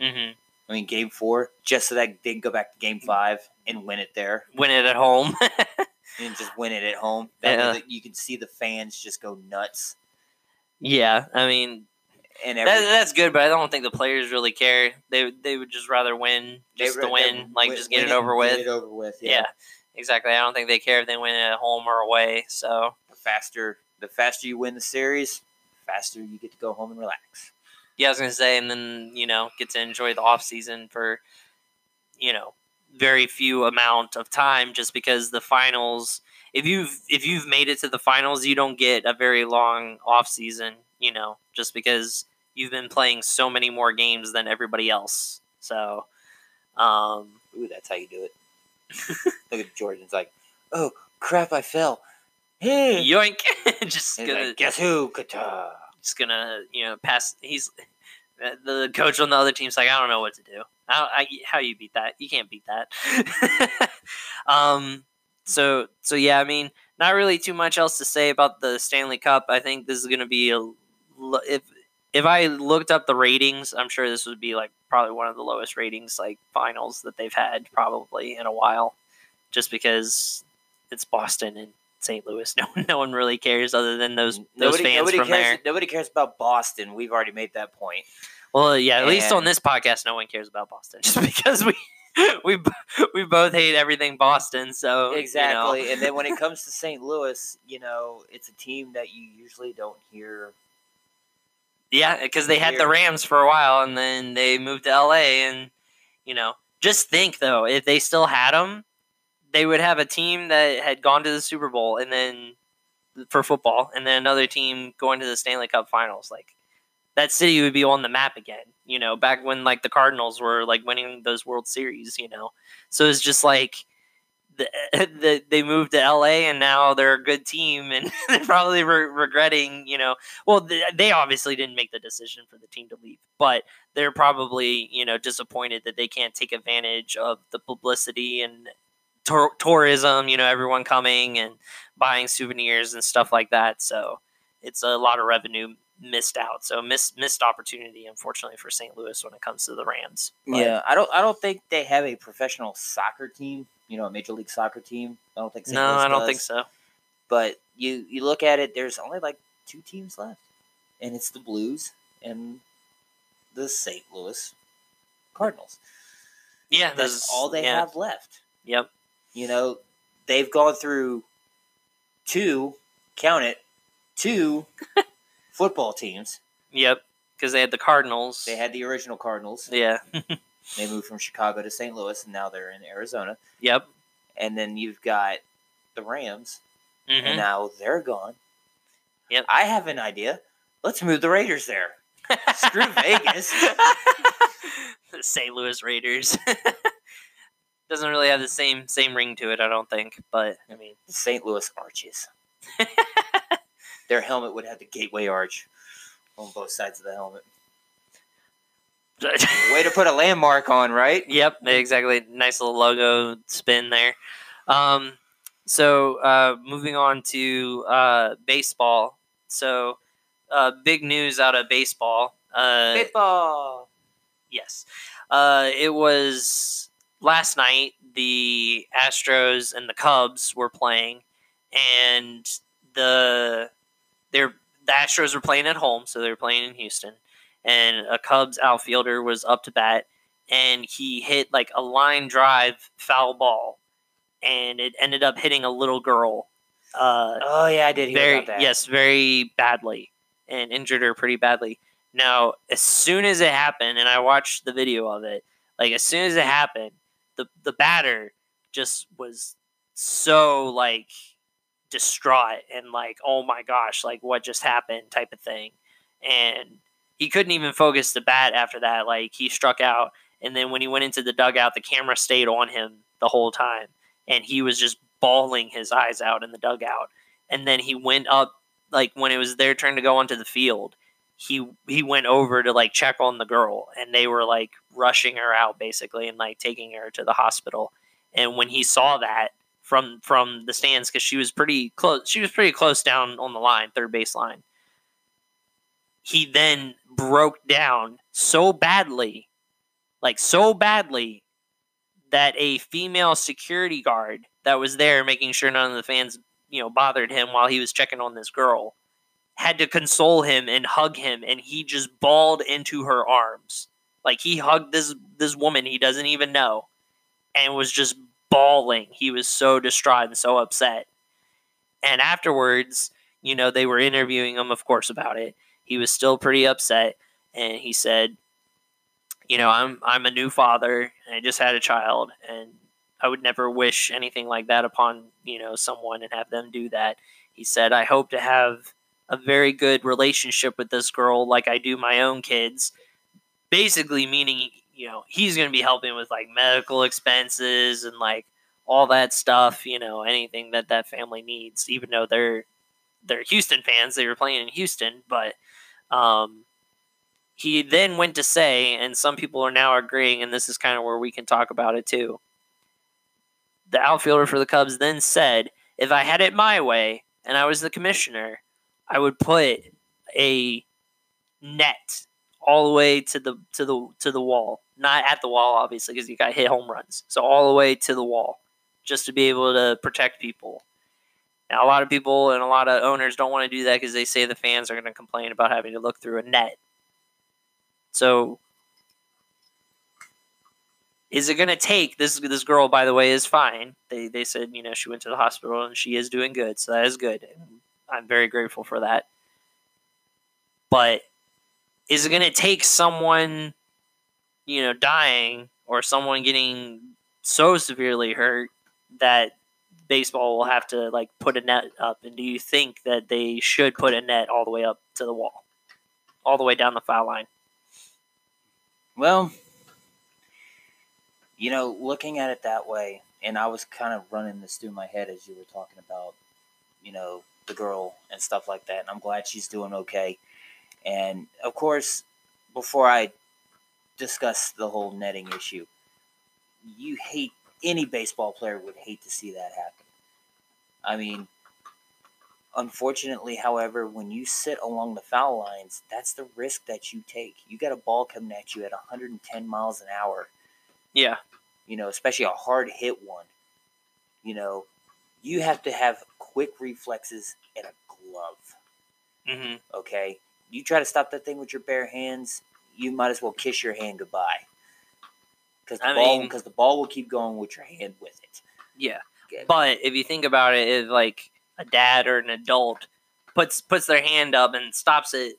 Mhm. I mean, game 4 just so that they can go back to game 5 and win it there Win it at home. and just win it at home. That Yeah. you can see the fans just go nuts yeah, I mean and that, that's good, but I don't think the players really care. They they would just rather win just to win, like win- just get it over with. Get it over with. yeah. Yeah. exactly. I don't think they care if they win at home or away. So The faster, the faster you win the series, faster you get to go home and relax. yeah, I was gonna say, and then you know get to enjoy the off season for you know very few amount of time, just because the finals. If you've if you've made it to the finals, you don't get a very long off season. You know, just because you've been playing so many more games than everybody else. So, um, Ooh, that's how you do it. Look at Jordan's like, oh crap, I fell. Hey, yoink! just he's gonna like, guess who? Kata. just gonna you know pass. He's the coach on the other team's like I don't know what to do. How I, how you beat that? You can't beat that. um. So so yeah, I mean, not really too much else to say about the Stanley Cup. I think this is gonna be a if if I looked up the ratings, I'm sure this would be like probably one of the lowest ratings like finals that they've had probably in a while, just because it's Boston and St. Louis. No no one really cares other than those those Nobody, fans nobody from cares. there. Nobody cares about Boston. We've already made that point. Well, yeah, at least on this podcast, no one cares about Boston, just because we we we both hate everything Boston. So you know. Exactly. and then when it comes to St. Louis, you know, it's a team that you usually don't hear. yeah, because they had the Rams for a while, and then they moved to LA, and you know, just think though, if they still had them, they would have a team that had gone to the Super Bowl, and then for football, and then another team going to the Stanley Cup Finals. Like that city would be on the map again. You know, back when like the Cardinals were like winning those World Series. You know, so it's just like the, the, they moved to LA and now they're a good team and they're probably re- regretting, you know, well, they, they obviously didn't make the decision for the team to leave, but they're probably, you know, disappointed that they can't take advantage of the publicity and tour- tourism, you know, everyone coming and buying souvenirs and stuff like that. So it's a lot of revenue missed out. So missed missed opportunity, unfortunately, for St. Louis when it comes to the Rams. But, yeah, I don't I don't think they have a professional soccer team. You know, a major league soccer team. I don't think. St. no, Louis I don't does. think so. But you you look at it, there's only like two teams left, and it's the Blues and the St. Louis Cardinals. Yeah, That's all they yeah. have left. Yep. You know, they've gone through two, count it, two football teams. Yep. Because they had the Cardinals. They had the original Cardinals. Yeah. They moved from Chicago to St. Louis, and now they're in Arizona. yep. And then you've got the Rams, hmm and now they're gone. Yep. I have an idea. Let's move the Raiders there. Screw Vegas. the St. Louis Raiders. Doesn't really have the same same ring to it, I don't think. But I mean, The St. Louis Arches. Their helmet would have the Gateway Arch on both sides of the helmet. Way to put a landmark on, right? Yep, exactly. Nice little logo spin there. Um, so uh, moving on to uh, baseball. So uh, big news out of baseball. Uh, Baseball. Yes. Uh, it was last night. The Astros and the Cubs were playing, and the they're the Astros were playing at home, so they were playing in Houston. And a Cubs outfielder was up to bat, and he hit like a line drive foul ball, and it ended up hitting a little girl. Uh, Oh yeah, I did hear very about that. yes, very badly, and injured her pretty badly. Now, as soon as it happened, and I watched the video of it, like as soon as it happened, the the batter just was so like distraught and like, oh my gosh, like what just happened type of thing, and he couldn't even focus the bat after that. Like he struck out, and then when he went into the dugout, the camera stayed on him the whole time, and he was just bawling his eyes out in the dugout. And then he went up, like when it was their turn to go onto the field, he he went over to like check on the girl, and they were like rushing her out basically and like taking her to the hospital. And when he saw that from from the stands, because she was pretty close, she was pretty close down on the line, third base line. He then broke down so badly, like so badly, that a female security guard that was there making sure none of the fans, you know, bothered him while he was checking on this girl had to console him and hug him and he just bawled into her arms. Like he hugged this this woman he doesn't even know and was just bawling. He was so distraught and so upset. And afterwards, you know, they were interviewing him of course about it. He was still pretty upset and he said, you know, I'm I'm a new father and I just had a child and I would never wish anything like that upon, you know, someone and have them do that. He said, I hope to have a very good relationship with this girl like I do my own kids. Basically meaning, you know, he's going to be helping with like medical expenses and like all that stuff, you know, anything that that family needs even though they're they're Houston fans, they were playing in Houston, but um he then went to say, and some people are now agreeing, and this is kind of where we can talk about it too. The outfielder for the Cubs then said, if I had it my way and I was the commissioner, I would put a net all the way to the to the to the wall. Not at the wall, obviously, because you got hit home runs. So all the way to the wall, just to be able to protect people. Now, a lot of people and a lot of owners don't want to do that because they say the fans are going to complain about having to look through a net. So, is it going to take this? This girl, by the way, is fine. They they said you know she went to the hospital and she is doing good, so that is good. I'm very grateful for that. But is it going to take someone, you know, dying or someone getting so severely hurt that baseball will have to like put a net up? And do you think that they should put a net all the way up to the wall? all the way down the foul line. Well, you know, looking at it that way, and I was kind of running this through my head as you were talking about, you know, the girl and stuff like that. And I'm glad she's doing okay. And of course, before I discuss the whole netting issue, you hate any baseball player would hate to see that happen. I mean, unfortunately, however, when you sit along the foul lines, that's the risk that you take. You got a ball coming at you at 110 miles an hour Yeah. you know, especially a hard hit one, you know, you have to have quick reflexes and a glove. hmm Okay, you try to stop that thing with your bare hands, you might as well kiss your hand goodbye, because the I ball because the ball will keep going with your hand with it. Yeah. Okay. But if you think about it, if like a dad or an adult puts puts their hand up and stops it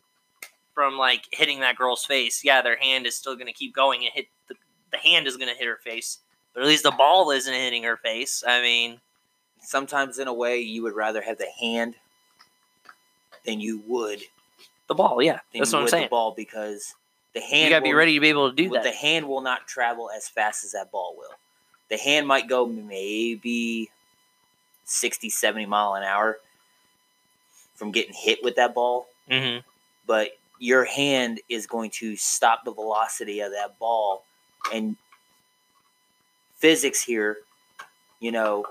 from like hitting that girl's face, yeah, their hand is still gonna keep going and hit the, the hand is gonna hit her face. But at least the ball isn't hitting her face. I mean, Sometimes, in a way, you would rather have the hand than you would the ball, yeah. That's what I'm saying. the ball because the hand You gotta be ready to be able to do that. The hand will not travel as fast as that ball will. The hand might go maybe 60, 70 mile an hour from getting hit with that ball, hmm but your hand is going to stop the velocity of that ball. And physics here, you know,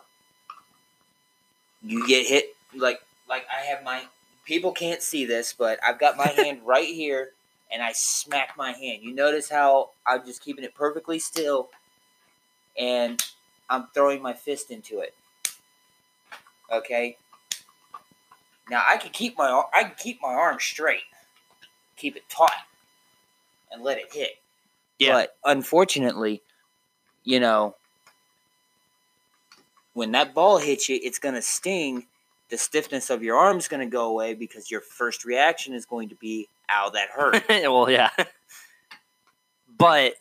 you get hit like like I have my people can't see this, but I've got my hand right here and I smack my hand. You notice how I'm just keeping it perfectly still and I'm throwing my fist into it. Okay? Now I can keep my I can keep my arm straight. Keep it taut and let it hit. Yeah. But unfortunately, you know, when that ball hits you, it's going to sting. The stiffness of your arm is going to go away because your first reaction is going to be, ow, that hurt. well, yeah. But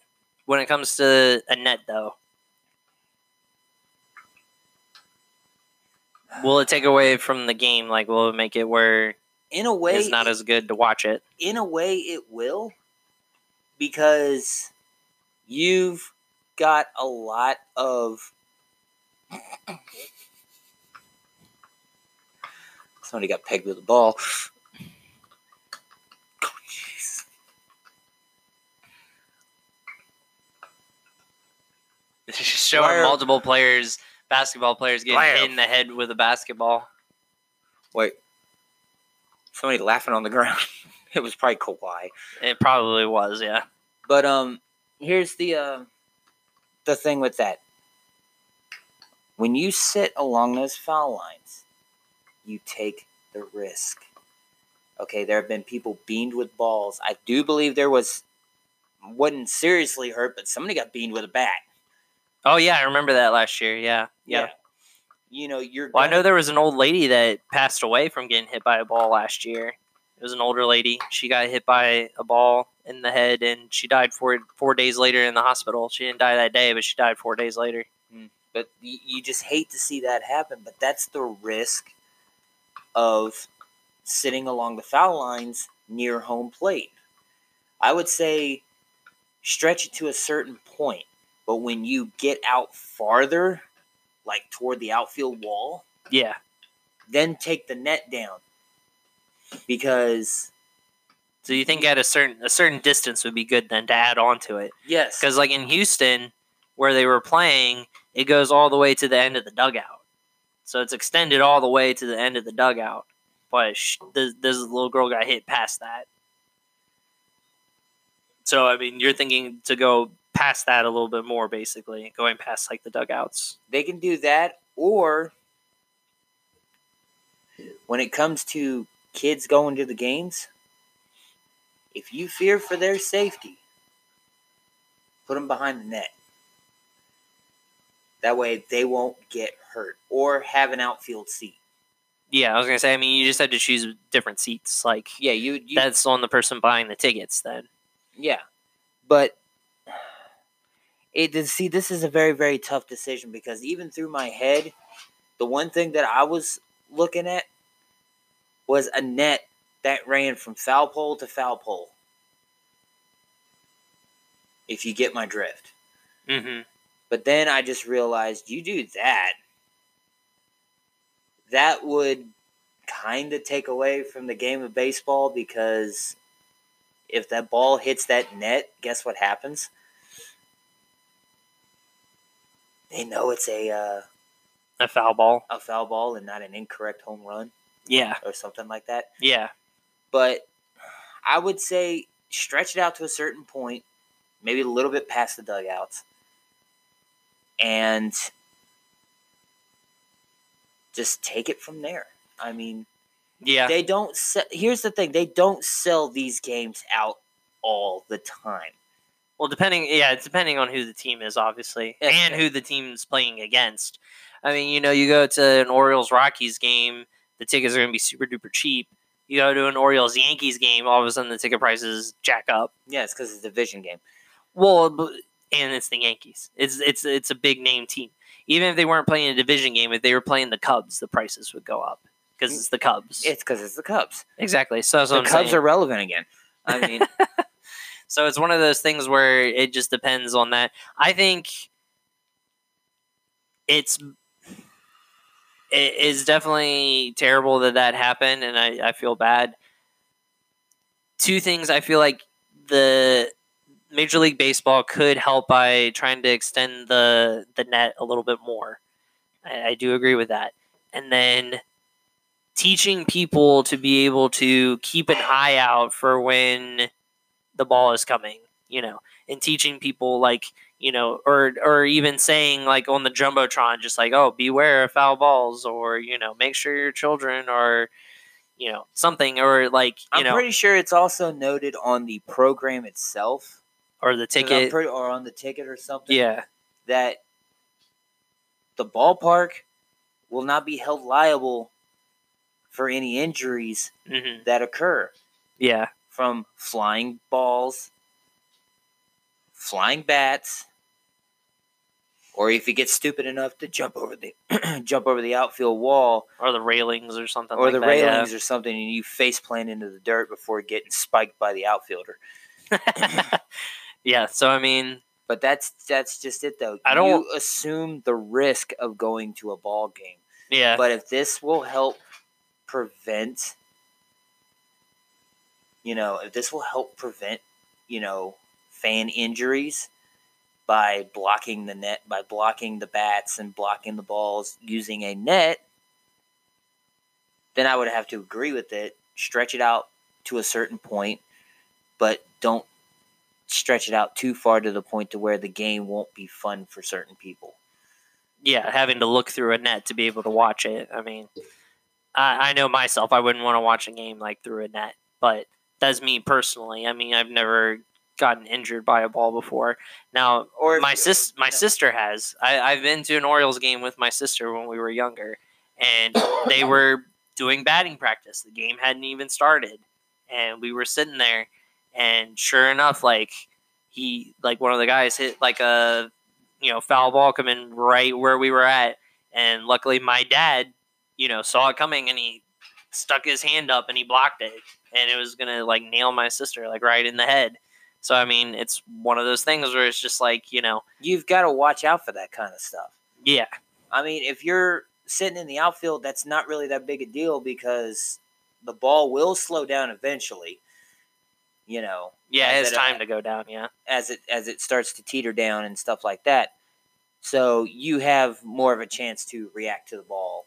when it comes to a net, though, will it take away from the game? Like, will it make it where In a way, it's not as good to watch it? in a way, it will because you've got a lot of. Somebody got pegged with a ball. Oh, jeez. It's just showing multiple players, basketball players, getting hit in the head with a basketball. Wait. Somebody laughing on the ground. it was probably Kawhi. It probably was, yeah. But um, here's the uh, the thing with that. When you sit along those foul lines, you take the risk. Okay, there have been people beamed with balls. I do believe there was wasn't seriously hurt, but somebody got beamed with a bat. Oh yeah, I remember that last year. Yeah, yeah. You know, you're. Well, I know there was an old lady that passed away from getting hit by a ball last year. It was an older lady. She got hit by a ball in the head, and she died four four days later in the hospital. She didn't die that day, but she died four days later. But you, you just hate to see that happen. But that's the risk of sitting along the foul lines near home plate. I would say stretch it to a certain point, but when you get out farther, like toward the outfield wall, Yeah, then take the net down because so you think at a certain a certain distance would be good then to add on to it? yes, Because like in Houston, where they were playing, it goes all the way to the end of the dugout. So it's extended all the way to the end of the dugout. But sh- this, this little girl got hit past that. So I mean, you're thinking to go past that a little bit more, basically going past like the dugouts. they can do that or when it comes to kids going to the games if you fear for their safety put them behind the net that way they won't get hurt or have an outfield seat Yeah, I was gonna say. I mean, you just have to choose different seats. Like yeah you, you that's on the person buying the tickets. Then Yeah, but it did see this is a very very tough decision because even through my head, the one thing that I was looking at was a net that ran from foul pole to foul pole. If you get my drift. Mm-hmm. But then I just realized you do that, that would kind of take away from the game of baseball because if that ball hits that net, guess what happens? They know it's a uh, A foul ball. a foul ball and not an incorrect home run Yeah. or something like that. Yeah. But I would say stretch it out to a certain point, maybe a little bit past the dugouts, and just take it from there. I mean, Yeah. they don't. Se- here's the thing: they don't sell these games out all the time. Well, depending, yeah, it's depending on who the team is, obviously, Yeah. and who the team's playing against. I mean, you know, you go to an Orioles Rockies game, the tickets are going to be super duper cheap. You go to an Orioles Yankees game, all of a sudden the ticket prices jack up. Yeah, it's because it's a division game. Well, and it's the Yankees. It's it's it's a big name team. Even if they weren't playing a division game, if they were playing the Cubs, the prices would go up because it's the Cubs. It's because it's the Cubs. exactly. So the I'm Cubs saying. are relevant again. I mean, So it's one of those things where it just depends on that. I think it's it is definitely terrible that that happened, and I, I feel bad. Two things I feel like the Major League Baseball could help by trying to extend the the net a little bit more. I, I do agree with that, and then teaching people to be able to keep an eye out for when the ball is coming, you know, and teaching people like, you know, or or even saying like on the jumbotron, just like, oh, beware of foul balls, or you know, make sure your children are, you know, something, or like, you I'm know, pretty sure it's also noted on the program itself, or the ticket, pretty- or on the ticket or something. yeah, that the ballpark will not be held liable for any injuries hmm that occur yeah, from flying balls, flying bats, or if you get stupid enough to jump over the jump over the outfield wall or the railings or something, or like the that, yeah. railings or something, and you face plant into the dirt before getting spiked by the outfielder. yeah. So I mean, But that's that's just it though. I don't- you assume the risk of going to a ball game. yeah, But if this will help prevent, you know, if this will help prevent, you know, fan injuries by blocking the net, by blocking the bats and blocking the balls using a net, then I would have to agree with it. Stretch it out to a certain point, but don't stretch it out too far to the point to where the game won't be fun for certain people. yeah, having to look through a net to be able to watch it. I mean, I, I know myself, I wouldn't want to watch a game like through a net, but that's me personally. I mean, I've never gotten injured by a ball before. Now, Or my sis, my sister has. I, I've been to an Orioles game with my sister when we were younger, and they were doing batting practice. The game hadn't even started, and we were sitting there, and sure enough, like he, like one of the guys hit like a, you know, foul ball coming right where we were at, and luckily my dad, you know, saw it coming, and he stuck his hand up and he blocked it, and it was gonna like nail my sister like right in the head. So I mean, it's one of those things where it's just like you know, you've got to watch out for that kind of stuff. yeah, I mean, if you're sitting in the outfield, that's not really that big a deal because the ball will slow down eventually. You know, yeah, it's it- time to go down. Yeah, as it as it starts to teeter down and stuff like that. So you have more of a chance to react to the ball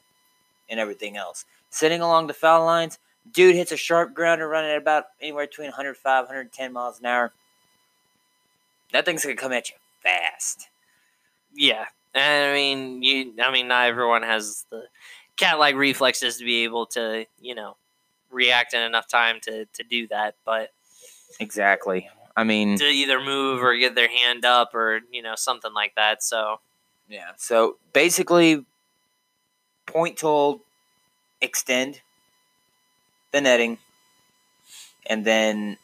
and everything else. Sitting along the foul lines, dude hits a sharp grounder running at about anywhere between 105, 110 miles an hour. That thing's gonna come at you fast. yeah. And I mean, you, I mean, not everyone has the cat-like reflexes to be able to, you know, react in enough time to to do that. But Exactly. I mean, to either move or get their hand up or you know something like that. So Yeah. So basically, point told, extend the netting, and then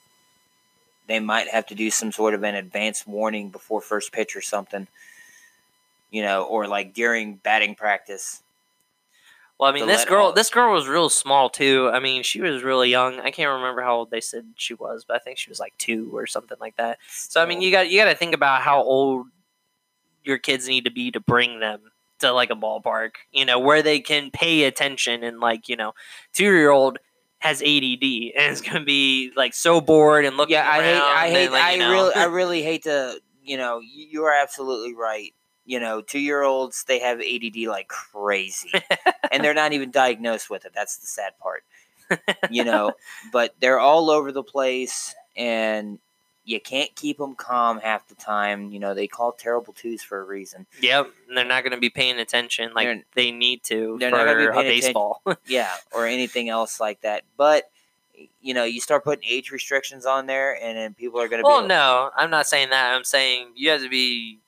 they might have to do some sort of an advance warning before first pitch or something. You know, or like during batting practice. Well, I mean, this girl, this girl was real small too. I mean, she was really young. I can't remember how old they said she was, but I think she was like two or something like that. So I mean, you got you got to think about how old your kids need to be to bring them to like a ballpark. You know, where they can pay attention and like you know, two year old has ADD and is going to be like so bored and looking. yeah, I hate, I and, hate, like, I know- really, I really hate to. You know, you are absolutely right. You know, two year olds they have ADD like crazy, and they're not even diagnosed with it. That's the sad part. You know, but they're all over the place, and you can't keep them calm half the time. You know, they call terrible twos for a reason. Yep, and they're not going to be paying attention like They're- they need to they're for not gonna be a uh, paying baseball. yeah, or anything else like that. But you know, you start putting age restrictions on there, and then people are going to well, be. no, I'm not saying that. I'm saying you have to be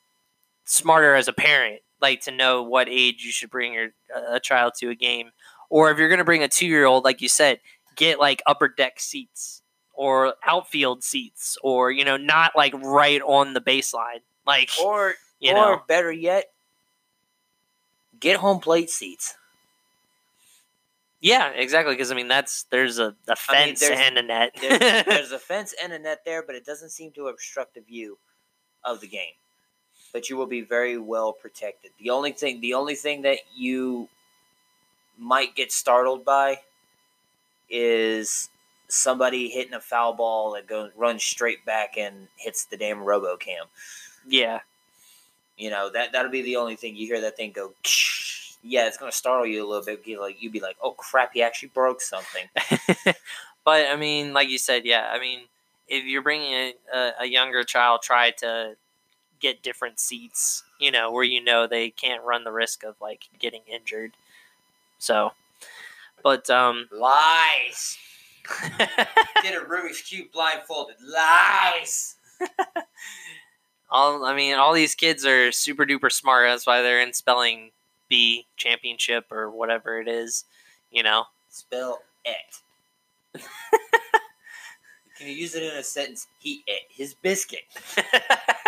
smarter as a parent, like to know what age you should bring your a child to a game, or if you're going to bring a two year old, like you said, get like upper deck seats or outfield seats, or you know, not like right on the baseline, like or you or know. better yet, get home plate seats. Yeah, exactly. Because I mean, that's there's a, a I mean, fence and a net. There's, there's a fence and a net there, but it doesn't seem to obstruct the view of the game. But you will be very well protected. The only thing, the only thing that you might get startled by is somebody hitting a foul ball that goes runs straight back and hits the damn RoboCam. yeah. You know that that'll be the only thing you hear that thing go. Yeah, it's gonna startle you a little bit. Be like you'd be like, "Oh crap, he actually broke something." but I mean, like you said, yeah. I mean, if you're bringing a, a, a younger child, try to get different seats. You know, where you know they can't run the risk of like getting injured. So, but um, Lies. Did a Rubik's cube blindfolded. Lies. all I mean, all these kids are super duper smart. That's why they're in spelling bee championship or whatever it is. You know. Spell it. Can you use it in a sentence? He ate his biscuit.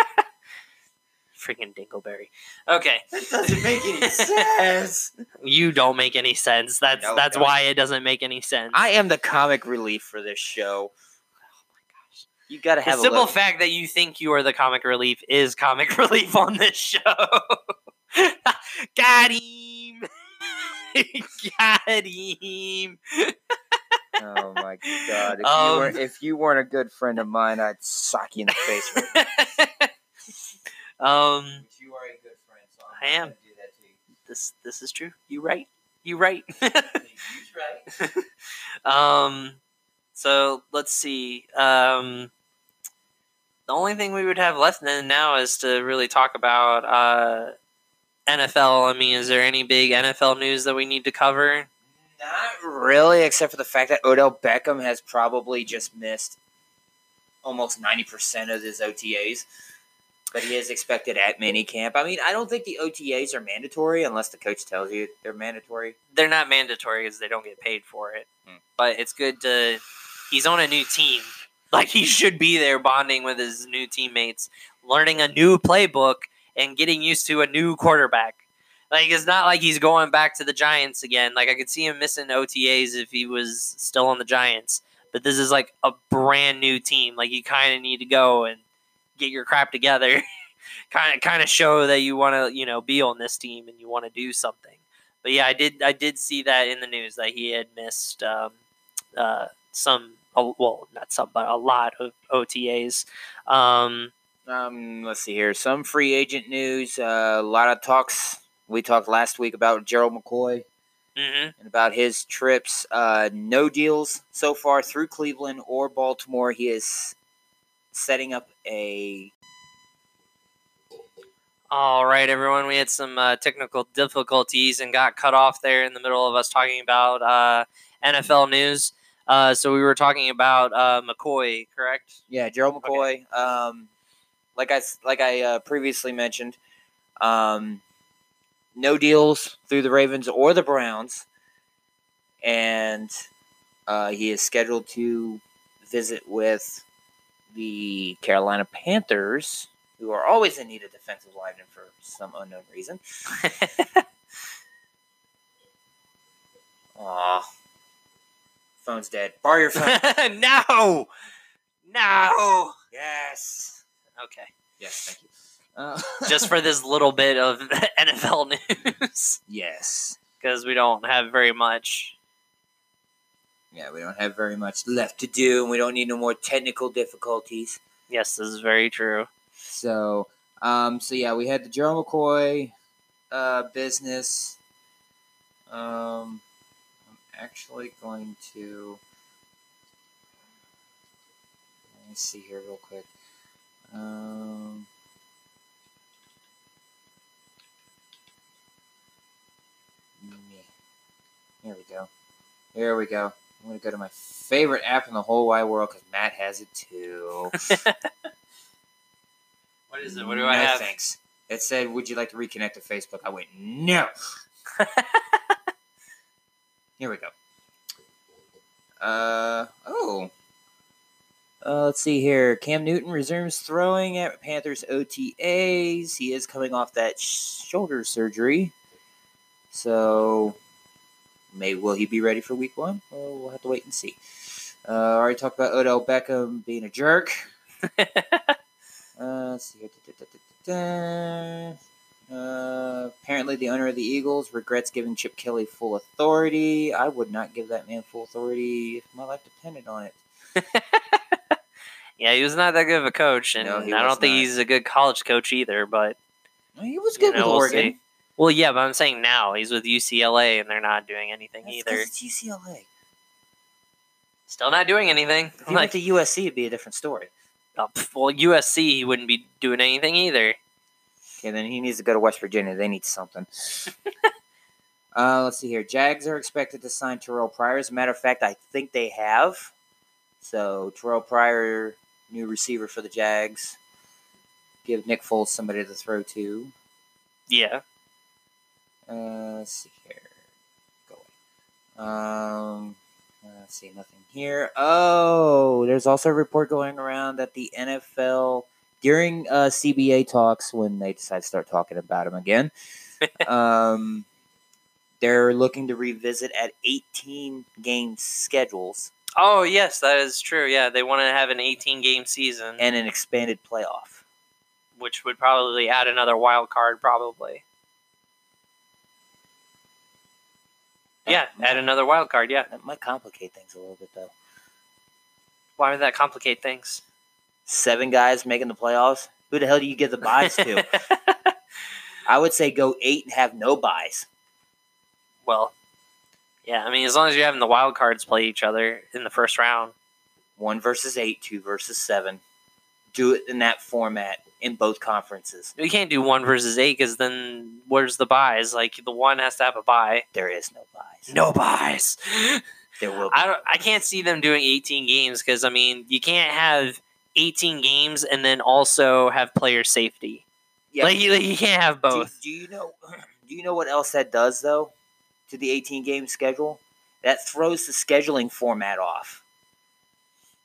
Freaking Dingleberry. Okay. That doesn't make any sense. You don't make any sense. That's No, that's why it doesn't make any sense. I am the comic relief for this show. Oh my gosh. You gotta the have a simple fact that you think you are the comic relief is comic relief on this show. Got him. Got him. Oh my god! If, Um, you weren't, if you weren't a good friend of mine, I'd sock you in the face. It. Um, you are a good friend, so I am. do that to you. this this is true. You right. You right. He's right. um, so let's see. Um, the only thing we would have left then now is to really talk about uh, NFL. I mean, is there any big NFL news that we need to cover? Not really, except for the fact that Odell Beckham has probably just missed almost ninety percent of his OTAs. But he is expected at minicamp. I mean, I don't think the OTAs are mandatory unless the coach tells you they're mandatory. They're not mandatory because they don't get paid for it. Hmm. But it's good to. He's on a new team. Like he should be there bonding with his new teammates, learning a new playbook, and getting used to a new quarterback. Like it's not like he's going back to the Giants again. Like I could see him missing OTAs if he was still on the Giants. But this is like a brand new team. Like you kind of need to go and get your crap together. kind of kind of show that you want to, you know, be on this team and you want to do something. But yeah, I did I did see that in the news that he had missed um, uh, some well, not some but a lot of OTAs. Um, Um, let's see here. Some free agent news. Uh, a lot of talks. We talked last week about Gerald McCoy mhm. and about his trips. Uh, no deals so far through Cleveland or Baltimore. He is setting up a. All right, everyone. We had some uh, technical difficulties and got cut off there in the middle of us talking about uh, NFL news. Uh, so we were talking about uh, McCoy, correct? Yeah, Gerald Okay. McCoy. Um, like I like I uh, previously mentioned, um, no deals through the Ravens or the Browns, and uh, he is scheduled to visit with the Carolina Panthers, who are always in need of defensive linemen for some unknown reason. Aw. Phone's dead. Borrow your phone. no, no. yes. Okay, Yes, thank you. Uh, just for this little bit of NFL news yes. because we don't have very much. Yeah, we don't have very much left to do, and we don't need no more technical difficulties. Yes, this is very true. So, um, so yeah, we had the Joe McCoy uh, business. Um, I'm actually going to let me see here real quick. Um. Here we go. Here we go. I'm gonna go to my favorite app in the whole wide world because Matt has it too. What is it? What do I have? Thanks. It said, "Would you like to reconnect to Facebook?" I went, "No." Here we go. Uh oh. Uh, let's see here. Cam Newton resumes throwing at Panthers OTAs. He is coming off that sh- shoulder surgery, so may will he be ready for Week One? Well, we'll have to wait and see. Uh, already talked about Odell Beckham being a jerk. Uh, let's see here. Da, da, da. Uh, apparently, the owner of the Eagles regrets giving Chip Kelly full authority. I would not give that man full authority if my life depended on it. Yeah, he was not that good of a coach, and No, I don't think not. he's a good college coach either. But He was you good know, with we'll Oregon. see. Well, yeah, but I'm saying now he's with UCLA, and they're not doing anything That's either. it's UCLA. Still not doing anything. If he Like, went to USC, it'd be a different story. pff, well, USC he wouldn't be doing anything either. Okay, then he needs to go to West Virginia. They need something. uh, let's see here. Jags are expected to sign Terrelle Pryor. As a matter of fact, I think they have. So Terrelle Pryor, new receiver for the Jags. Give Nick Foles somebody to throw to. Yeah. Uh, let's see here. Go away. Um, let's see, nothing here. Oh, there's also a report going around that the NFL during uh, CBA talks, when they decide to start talking about them again, um, they're looking to revisit at 18 game schedules Oh yes, that is true. Yeah, they want to have an 18 game season, and an expanded playoff. which would probably add another wild card, probably. Yeah, add another wild card. Yeah. That might complicate things a little bit, though. Why would that complicate things? Seven guys making the playoffs. Who the hell do you give the byes to? I would say go eight and have no byes. well, yeah. I mean, as long as you're having the wild cards play each other in the first round. One versus eight, two versus seven. Do it in that format in both conferences. You can't do one versus eight because then where's the byes? Like the one has to have a bye. There is no byes. No byes. There will be. I don't. I can't see them doing 18 games because I mean you can't have 18 games and then also have player safety. Yeah, Like, you, like, you can't have do, both. do you know? Do you know what else that does though? To the 18 game schedule, that throws the scheduling format off.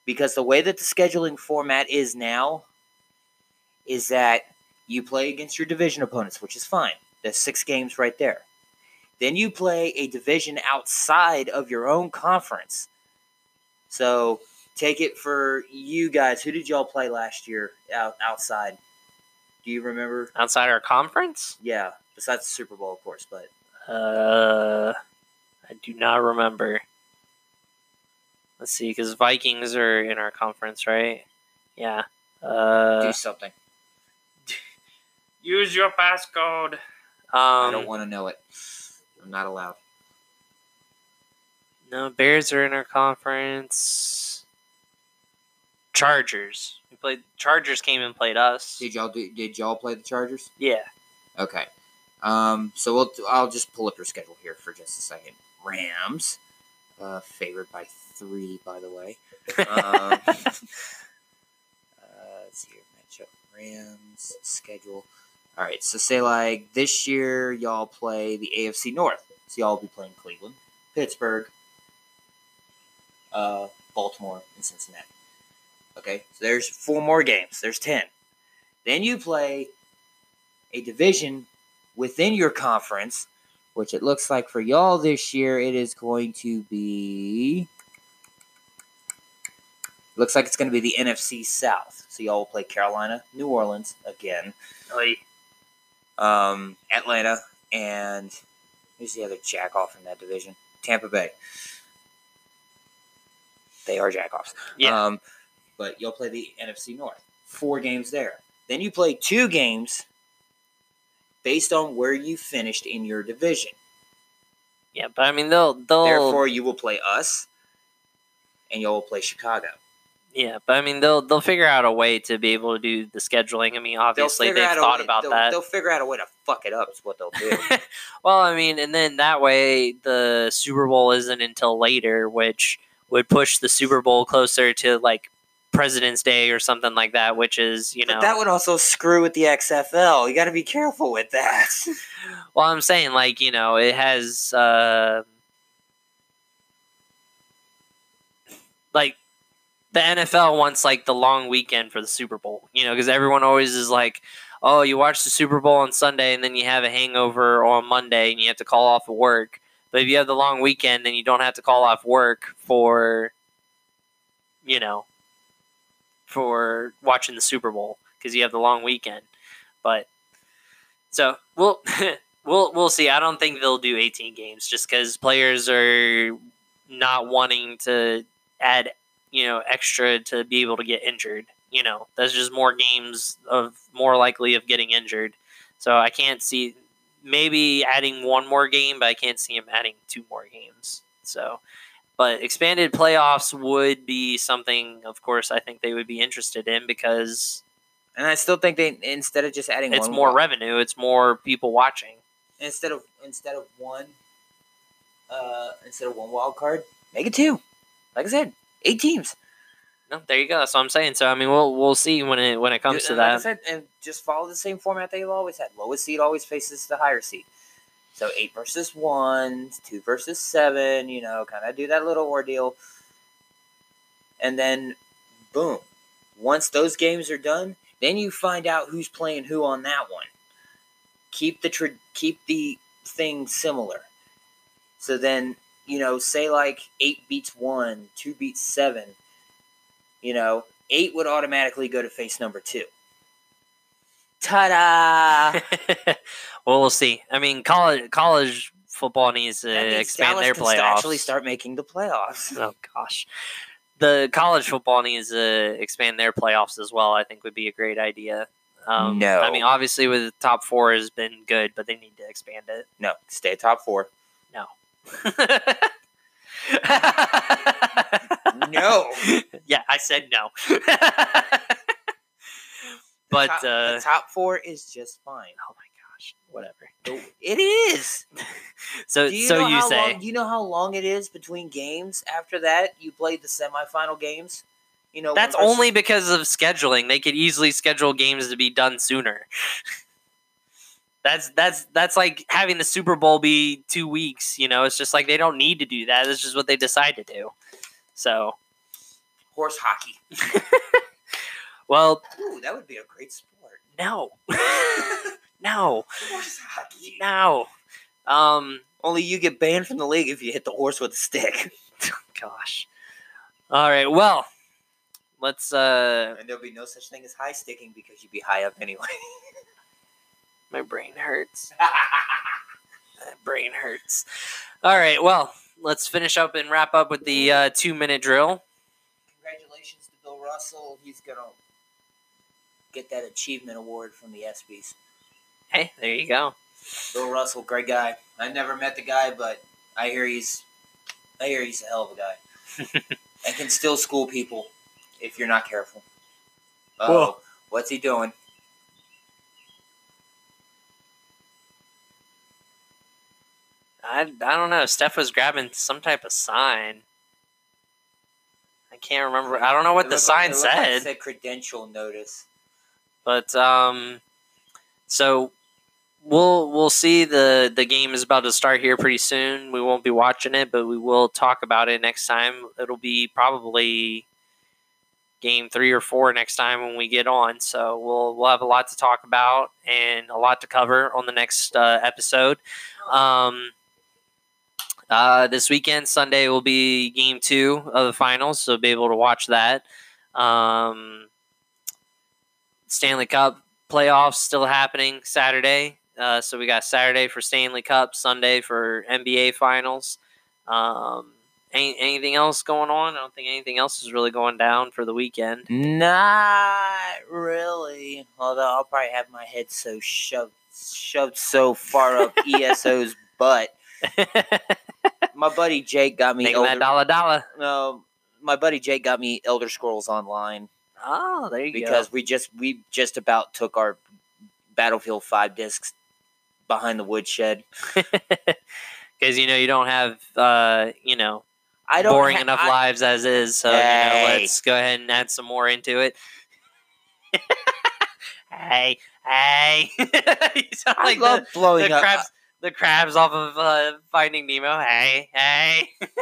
Because the way that the scheduling format is now, is that you play against your division opponents, which is fine. That's six games right there. Then you play a division outside of your own conference. So take it for you guys. Who did y'all play last year out outside? Do you remember? Outside our conference, Yeah, besides the Super Bowl, of course. But uh, I do not remember. Let's see, because Vikings are in our conference, right? Yeah. Uh, do something. Use your passcode. I Um, don't want to know it. I'm not allowed. No, Bears are in our conference. Chargers. We played. Chargers came and played us. Did y'all do? Did y'all play the Chargers? Yeah. Okay. Um. So we'll. I'll just pull up your schedule here for just a second. Rams, uh, favored by three, by the way. Um, uh, let's see here. Matchup. Rams schedule. All right. So say like this year, y'all play the AFC North. So y'all will be playing Cleveland, Pittsburgh, uh, Baltimore, and Cincinnati. Okay. So there's four more games. There's ten. Then you play a division within your conference which it looks like for y'all this year, it is going to be. Looks like it's going to be the NFC South. So y'all will play Carolina, New Orleans again. Um, Atlanta, and who's the other jack off in that division? Tampa Bay. They are jack offs. Yeah. Um, but you'll play the NFC North. Four games there. Then you play two games based on where you finished in your division. Yeah, but I mean they'll they'll Therefore, you will play us, and you'll play Chicago. Yeah, but I mean they'll they'll figure out a way to be able to do the scheduling. I mean, obviously they've thought way, about they'll, that. They'll figure out a way to fuck it up. Is what they'll do. well, I mean, and then that way the Super Bowl isn't until later, which would push the Super Bowl closer to like President's Day or something like that, which is you know. But that would also screw with the XFL. You got to be careful with that. well, I'm saying like you know it has uh, like the NFL wants like the long weekend for the Super Bowl, you know, because everyone always is like, oh, you watch the Super Bowl on Sunday and then you have a hangover on Monday and you have to call off of work. But if you have the long weekend, then you don't have to call off work for, you know, for watching the Super Bowl because you have the long weekend. But so we'll we'll we'll see. I don't think they'll do 18 games just because players are not wanting to add you know extra to be able to get injured. You know, that's just more games of more likely of getting injured. So I can't see maybe adding one more game, but I can't see him adding two more games. So, but expanded playoffs would be something, of course, I think they would be interested in because and I still think they instead of just adding it's more revenue, it's more people watching. instead of instead of one uh instead of one wild card, make it two. Like I said, eight teams. No, there you go. That's what I'm saying. So I mean, we'll we'll see when it when it comes to and like I that. said, and just follow the same format they've always had. Lowest seed always faces the higher seed. So eight versus one, two versus seven, you know, kind of do that little ordeal. And then, boom. Once those games are done, then you find out who's playing who on that one. Keep the tra- keep the thing similar. So then, you know, say like eight beats one, two beats seven. You know, eight would automatically go to face number two. Ta-da! well, we'll see. I mean, college college football needs to expand Dallas their can playoffs. Actually, start making the playoffs. Oh gosh, the college football needs to expand their playoffs as well. I think would be a great idea. Um, No. I mean, obviously, with the top four has been good, but they need to expand it. No, stay top four. No. Yeah, I said no. but top, uh, the top four is just fine. oh my gosh, whatever. It is. So you so know you how say long? You know how long it is between games? After that, you played the semifinal games. You know that's only because of scheduling. They could easily schedule games to be done sooner. That's that's that's like having the Super Bowl be two weeks. You know, it's just like they don't need to do that. It's just what they decide to do. So, horse hockey. well, Ooh, that would be a great sport. no, no, Horse hockey. no. Um, Only you get banned from the league if you hit the horse with a stick. gosh. All right. Well, let's. uh And there'll be no such thing as high sticking because you'd be high up anyway. My brain hurts. My brain hurts. All right. Well, let's finish up and wrap up with the uh, two minute drill. Congratulations to Bill Russell. He's gonna get that achievement award from the ESPYS. Hey, there you go. Bill Russell, great guy. I've never met the guy, but I hear he's I hear he's a hell of a guy. and can still school people if you're not careful. Oh, what's he doing? I, I don't know. Steph was grabbing some type of sign. I can't remember. I don't know what It the looked like- sign it looked like it said. said credential notice. But um, so we'll we'll see the the game is about to start here pretty soon. We won't be watching it, but we will talk about it next time. It'll be probably game three or four next time when we get on. So we'll we'll have a lot to talk about and a lot to cover on the next uh, episode. Um, uh, this weekend, Sunday, will be game two of the finals, so be able to watch that. Um, Stanley Cup playoffs still happening Saturday. Uh, so we got Saturday for Stanley Cup, Sunday for NBA finals. Um, any, anything else going on? I don't think anything else is really going down for the weekend. Not really. Although I'll probably have my head so shoved shoved so far up ESO's butt. My buddy Jake got me. Making that Elder, dollar dollar. no, my buddy Jake got me Elder Scrolls Online Oh, there you go. because we just we just about took our Battlefield Five discs behind the woodshed. Because you know you don't have uh, you know I don't boring ha- enough I- lives as is. So you know, let's go ahead and add some more into it. hey, hey! I like love the, blowing the up. crabs, the crabs off of uh, Finding Nemo. Hey, hey!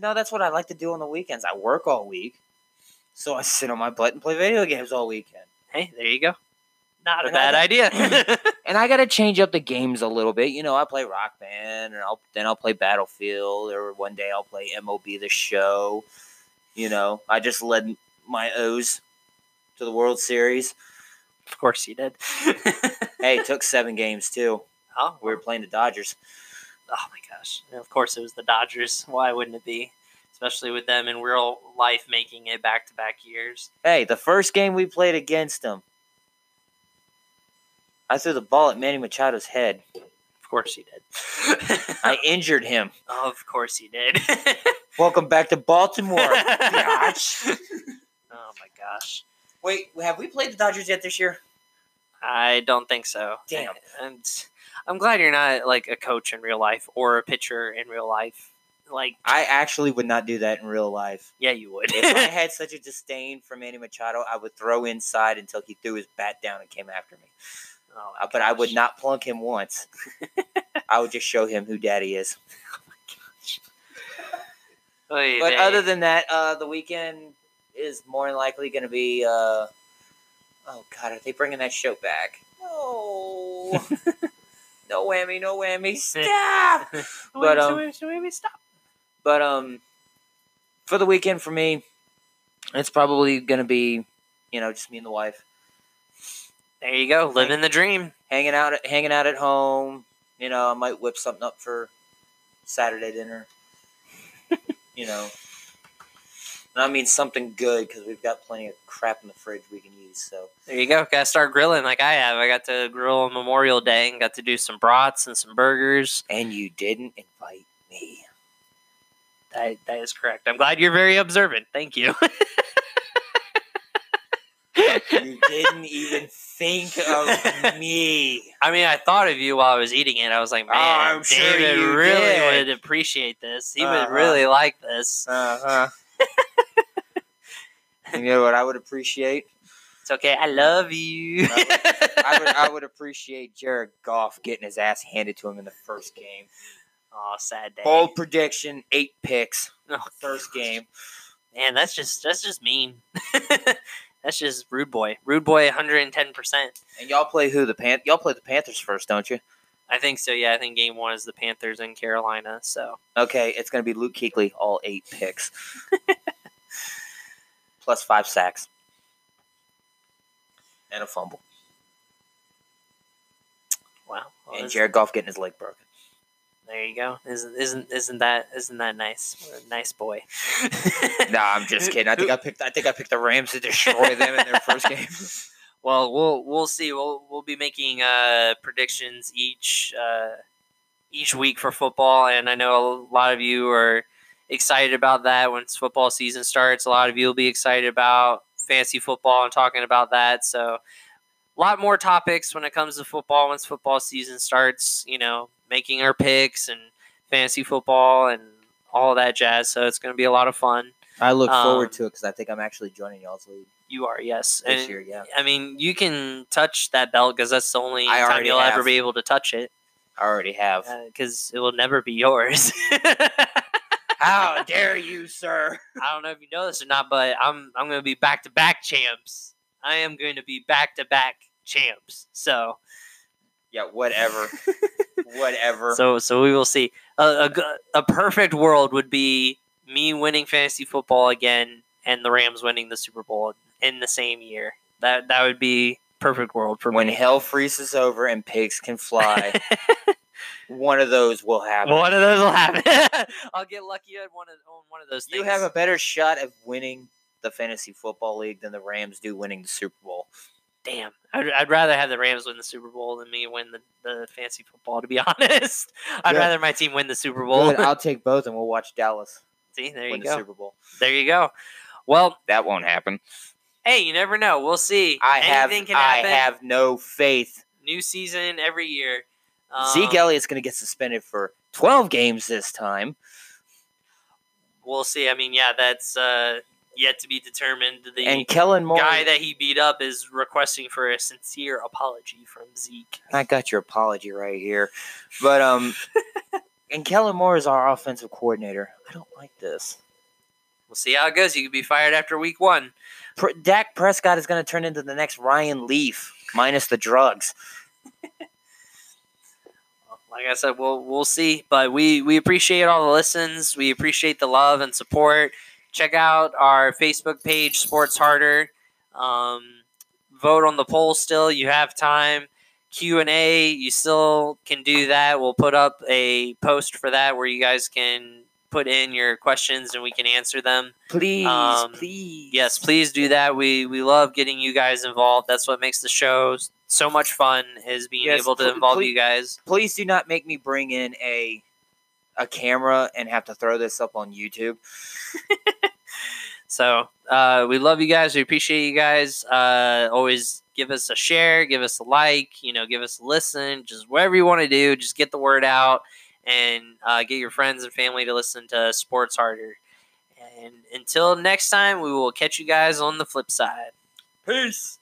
No, that's what I like to do on the weekends. I work all week, so I sit on my butt and play video games all weekend. hey, there you go. Not a And bad idea. And I got to change up the games a little bit. You know, I play Rock Band, and I'll then I'll play Battlefield, or one day I'll play MLB the Show. You know, I just led my O's to the World Series. Of course you did. Hey, it took seven games too. oh, We were playing the Dodgers. Oh my gosh! And of course, it was the Dodgers. Why wouldn't it be? Especially with them in real life making it back to back years. Hey, the first game we played against them, I threw the ball at Manny Machado's head. Of course you did. I injured him. of course you did. Welcome back to Baltimore. Gosh. oh my gosh! Wait, have we played the Dodgers yet this year? I don't think so. Damn. And I'm glad you're not like a coach in real life or a pitcher in real life. Like, I actually would not do that in real life. yeah, you would. if I had such a disdain for Manny Machado, I would throw inside until he threw his bat down and came after me. Oh, Uh, But I would not plunk him once. I would just show him who daddy is. Oy But other than that, uh, the weekend is more than likely going to be. Uh, oh, God, are they bringing that show back? No. no whammy, no whammy. Stop! but, um, maybe stop. But um, for the weekend for me, it's probably gonna be, you know, just me and the wife There you go, living the dream. hanging out, at, hanging out at home. You know, I might whip something up for Saturday dinner. you know, and I mean something good because we've got plenty of crap in the fridge we can use. So There you go. Got to start grilling like I have. I got to grill on Memorial Day and got to do some brats and some burgers. and you didn't invite me. That that is correct. I'm glad you're very observant. Thank you. You didn't even think of me. I mean, I thought of you while I was eating it. I was like, man, Oh, I'm sure David you really did. would appreciate this. He Uh-huh. would really like this. Uh huh. You know what I would appreciate? It's okay. I love you. I would I would appreciate Jared Goff getting his ass handed to him in the first game. oh, sad day. Bold prediction, eight picks, Oh, first game. man, that's just that's just mean. that's just rude boy. Rude boy, 110. percent And y'all play who? The Pan- Y'all play the Panthers first, don't you? I think so. Yeah, I think game one is the Panthers in Carolina. So Okay, it's gonna be Luke Kuechly, all eight picks, plus five sacks and a fumble, wow. Well, and Jared Goff getting his leg broken. There you go. Isn't isn't isn't that isn't that nice? Nice boy. Nah, I'm just kidding. I think I picked. I think I picked the Rams to destroy them in their first game. Well, we'll we'll see. We'll we'll be making uh, predictions each uh, each week for football, and I know a lot of you are excited about that once football season starts. A lot of you will be excited about fancy football and talking about that. So, a lot more topics when it comes to football once football season starts. You know, making our picks and fancy football and all that jazz. So it's going to be a lot of fun. I look Um, forward to it because I think I'm actually joining y'all's league You are, yes. this And- year. Yeah, I mean, you can touch that belt because that's the only I time you'll ever be able to touch it I already have. because it will never be yours. How dare you, sir? I don't know if you know this or not, but I'm I'm going to be back to back champs. I am going to be back to back champs. So Yeah, whatever. whatever. so so we will see. A, a, a perfect world would be me winning fantasy football again and the Rams winning the Super Bowl in the same year. That that would be perfect world for when me. hell freezes over and pigs can fly, one of those will happen. one of those will happen. I'll get lucky at one of on one of those things. You have a better shot of winning the fantasy football league than the Rams do winning the Super Bowl. damn. I'd, I'd rather have the Rams win the Super Bowl than me win the, the fantasy football. To be honest, I'd Good. rather my team win the Super Bowl. Good, I'll take both, and we'll watch Dallas See, there you win the. Super Bowl. There you go. Well, That won't happen. hey, you never know. We'll see. I have. Anything can I happen. have no faith. New season every year. Zeke Um, Elliott's going to get suspended for 12 games this time. We'll see. I mean, yeah, that's uh, yet to be determined. The and Kellen Moore. The guy that he beat up is requesting for a sincere apology from Zeke. I got your apology right here, but um, and Kellen Moore is our offensive coordinator. I don't like this. We'll see how it goes. You could be fired after week one. Pr- Dak Prescott is going to turn into the next Ryan Leaf, minus the drugs. Like I said, we'll we'll see. But we we appreciate all the listens. We appreciate the love and support. Check out our Facebook page, Sports Harder. Um, vote on the poll. Still, you have time. Q and A, you still can do that. We'll put up a post for that where you guys can put in your questions and we can answer them. Please, Um, please. Yes, please do that. We we love getting you guys involved. That's what makes the show so much fun is being Yes, able to pl- involve please- you guys. Please do not make me bring in a a camera and have to throw this up on YouTube. So uh, we love you guys. We appreciate you guys. Uh, always give us a share, give us a like, you know, give us a listen. Just whatever you want to do, just get the word out and uh, get your friends and family to listen to Sports Harder. And until next time, we will catch you guys on the flip side. Peace.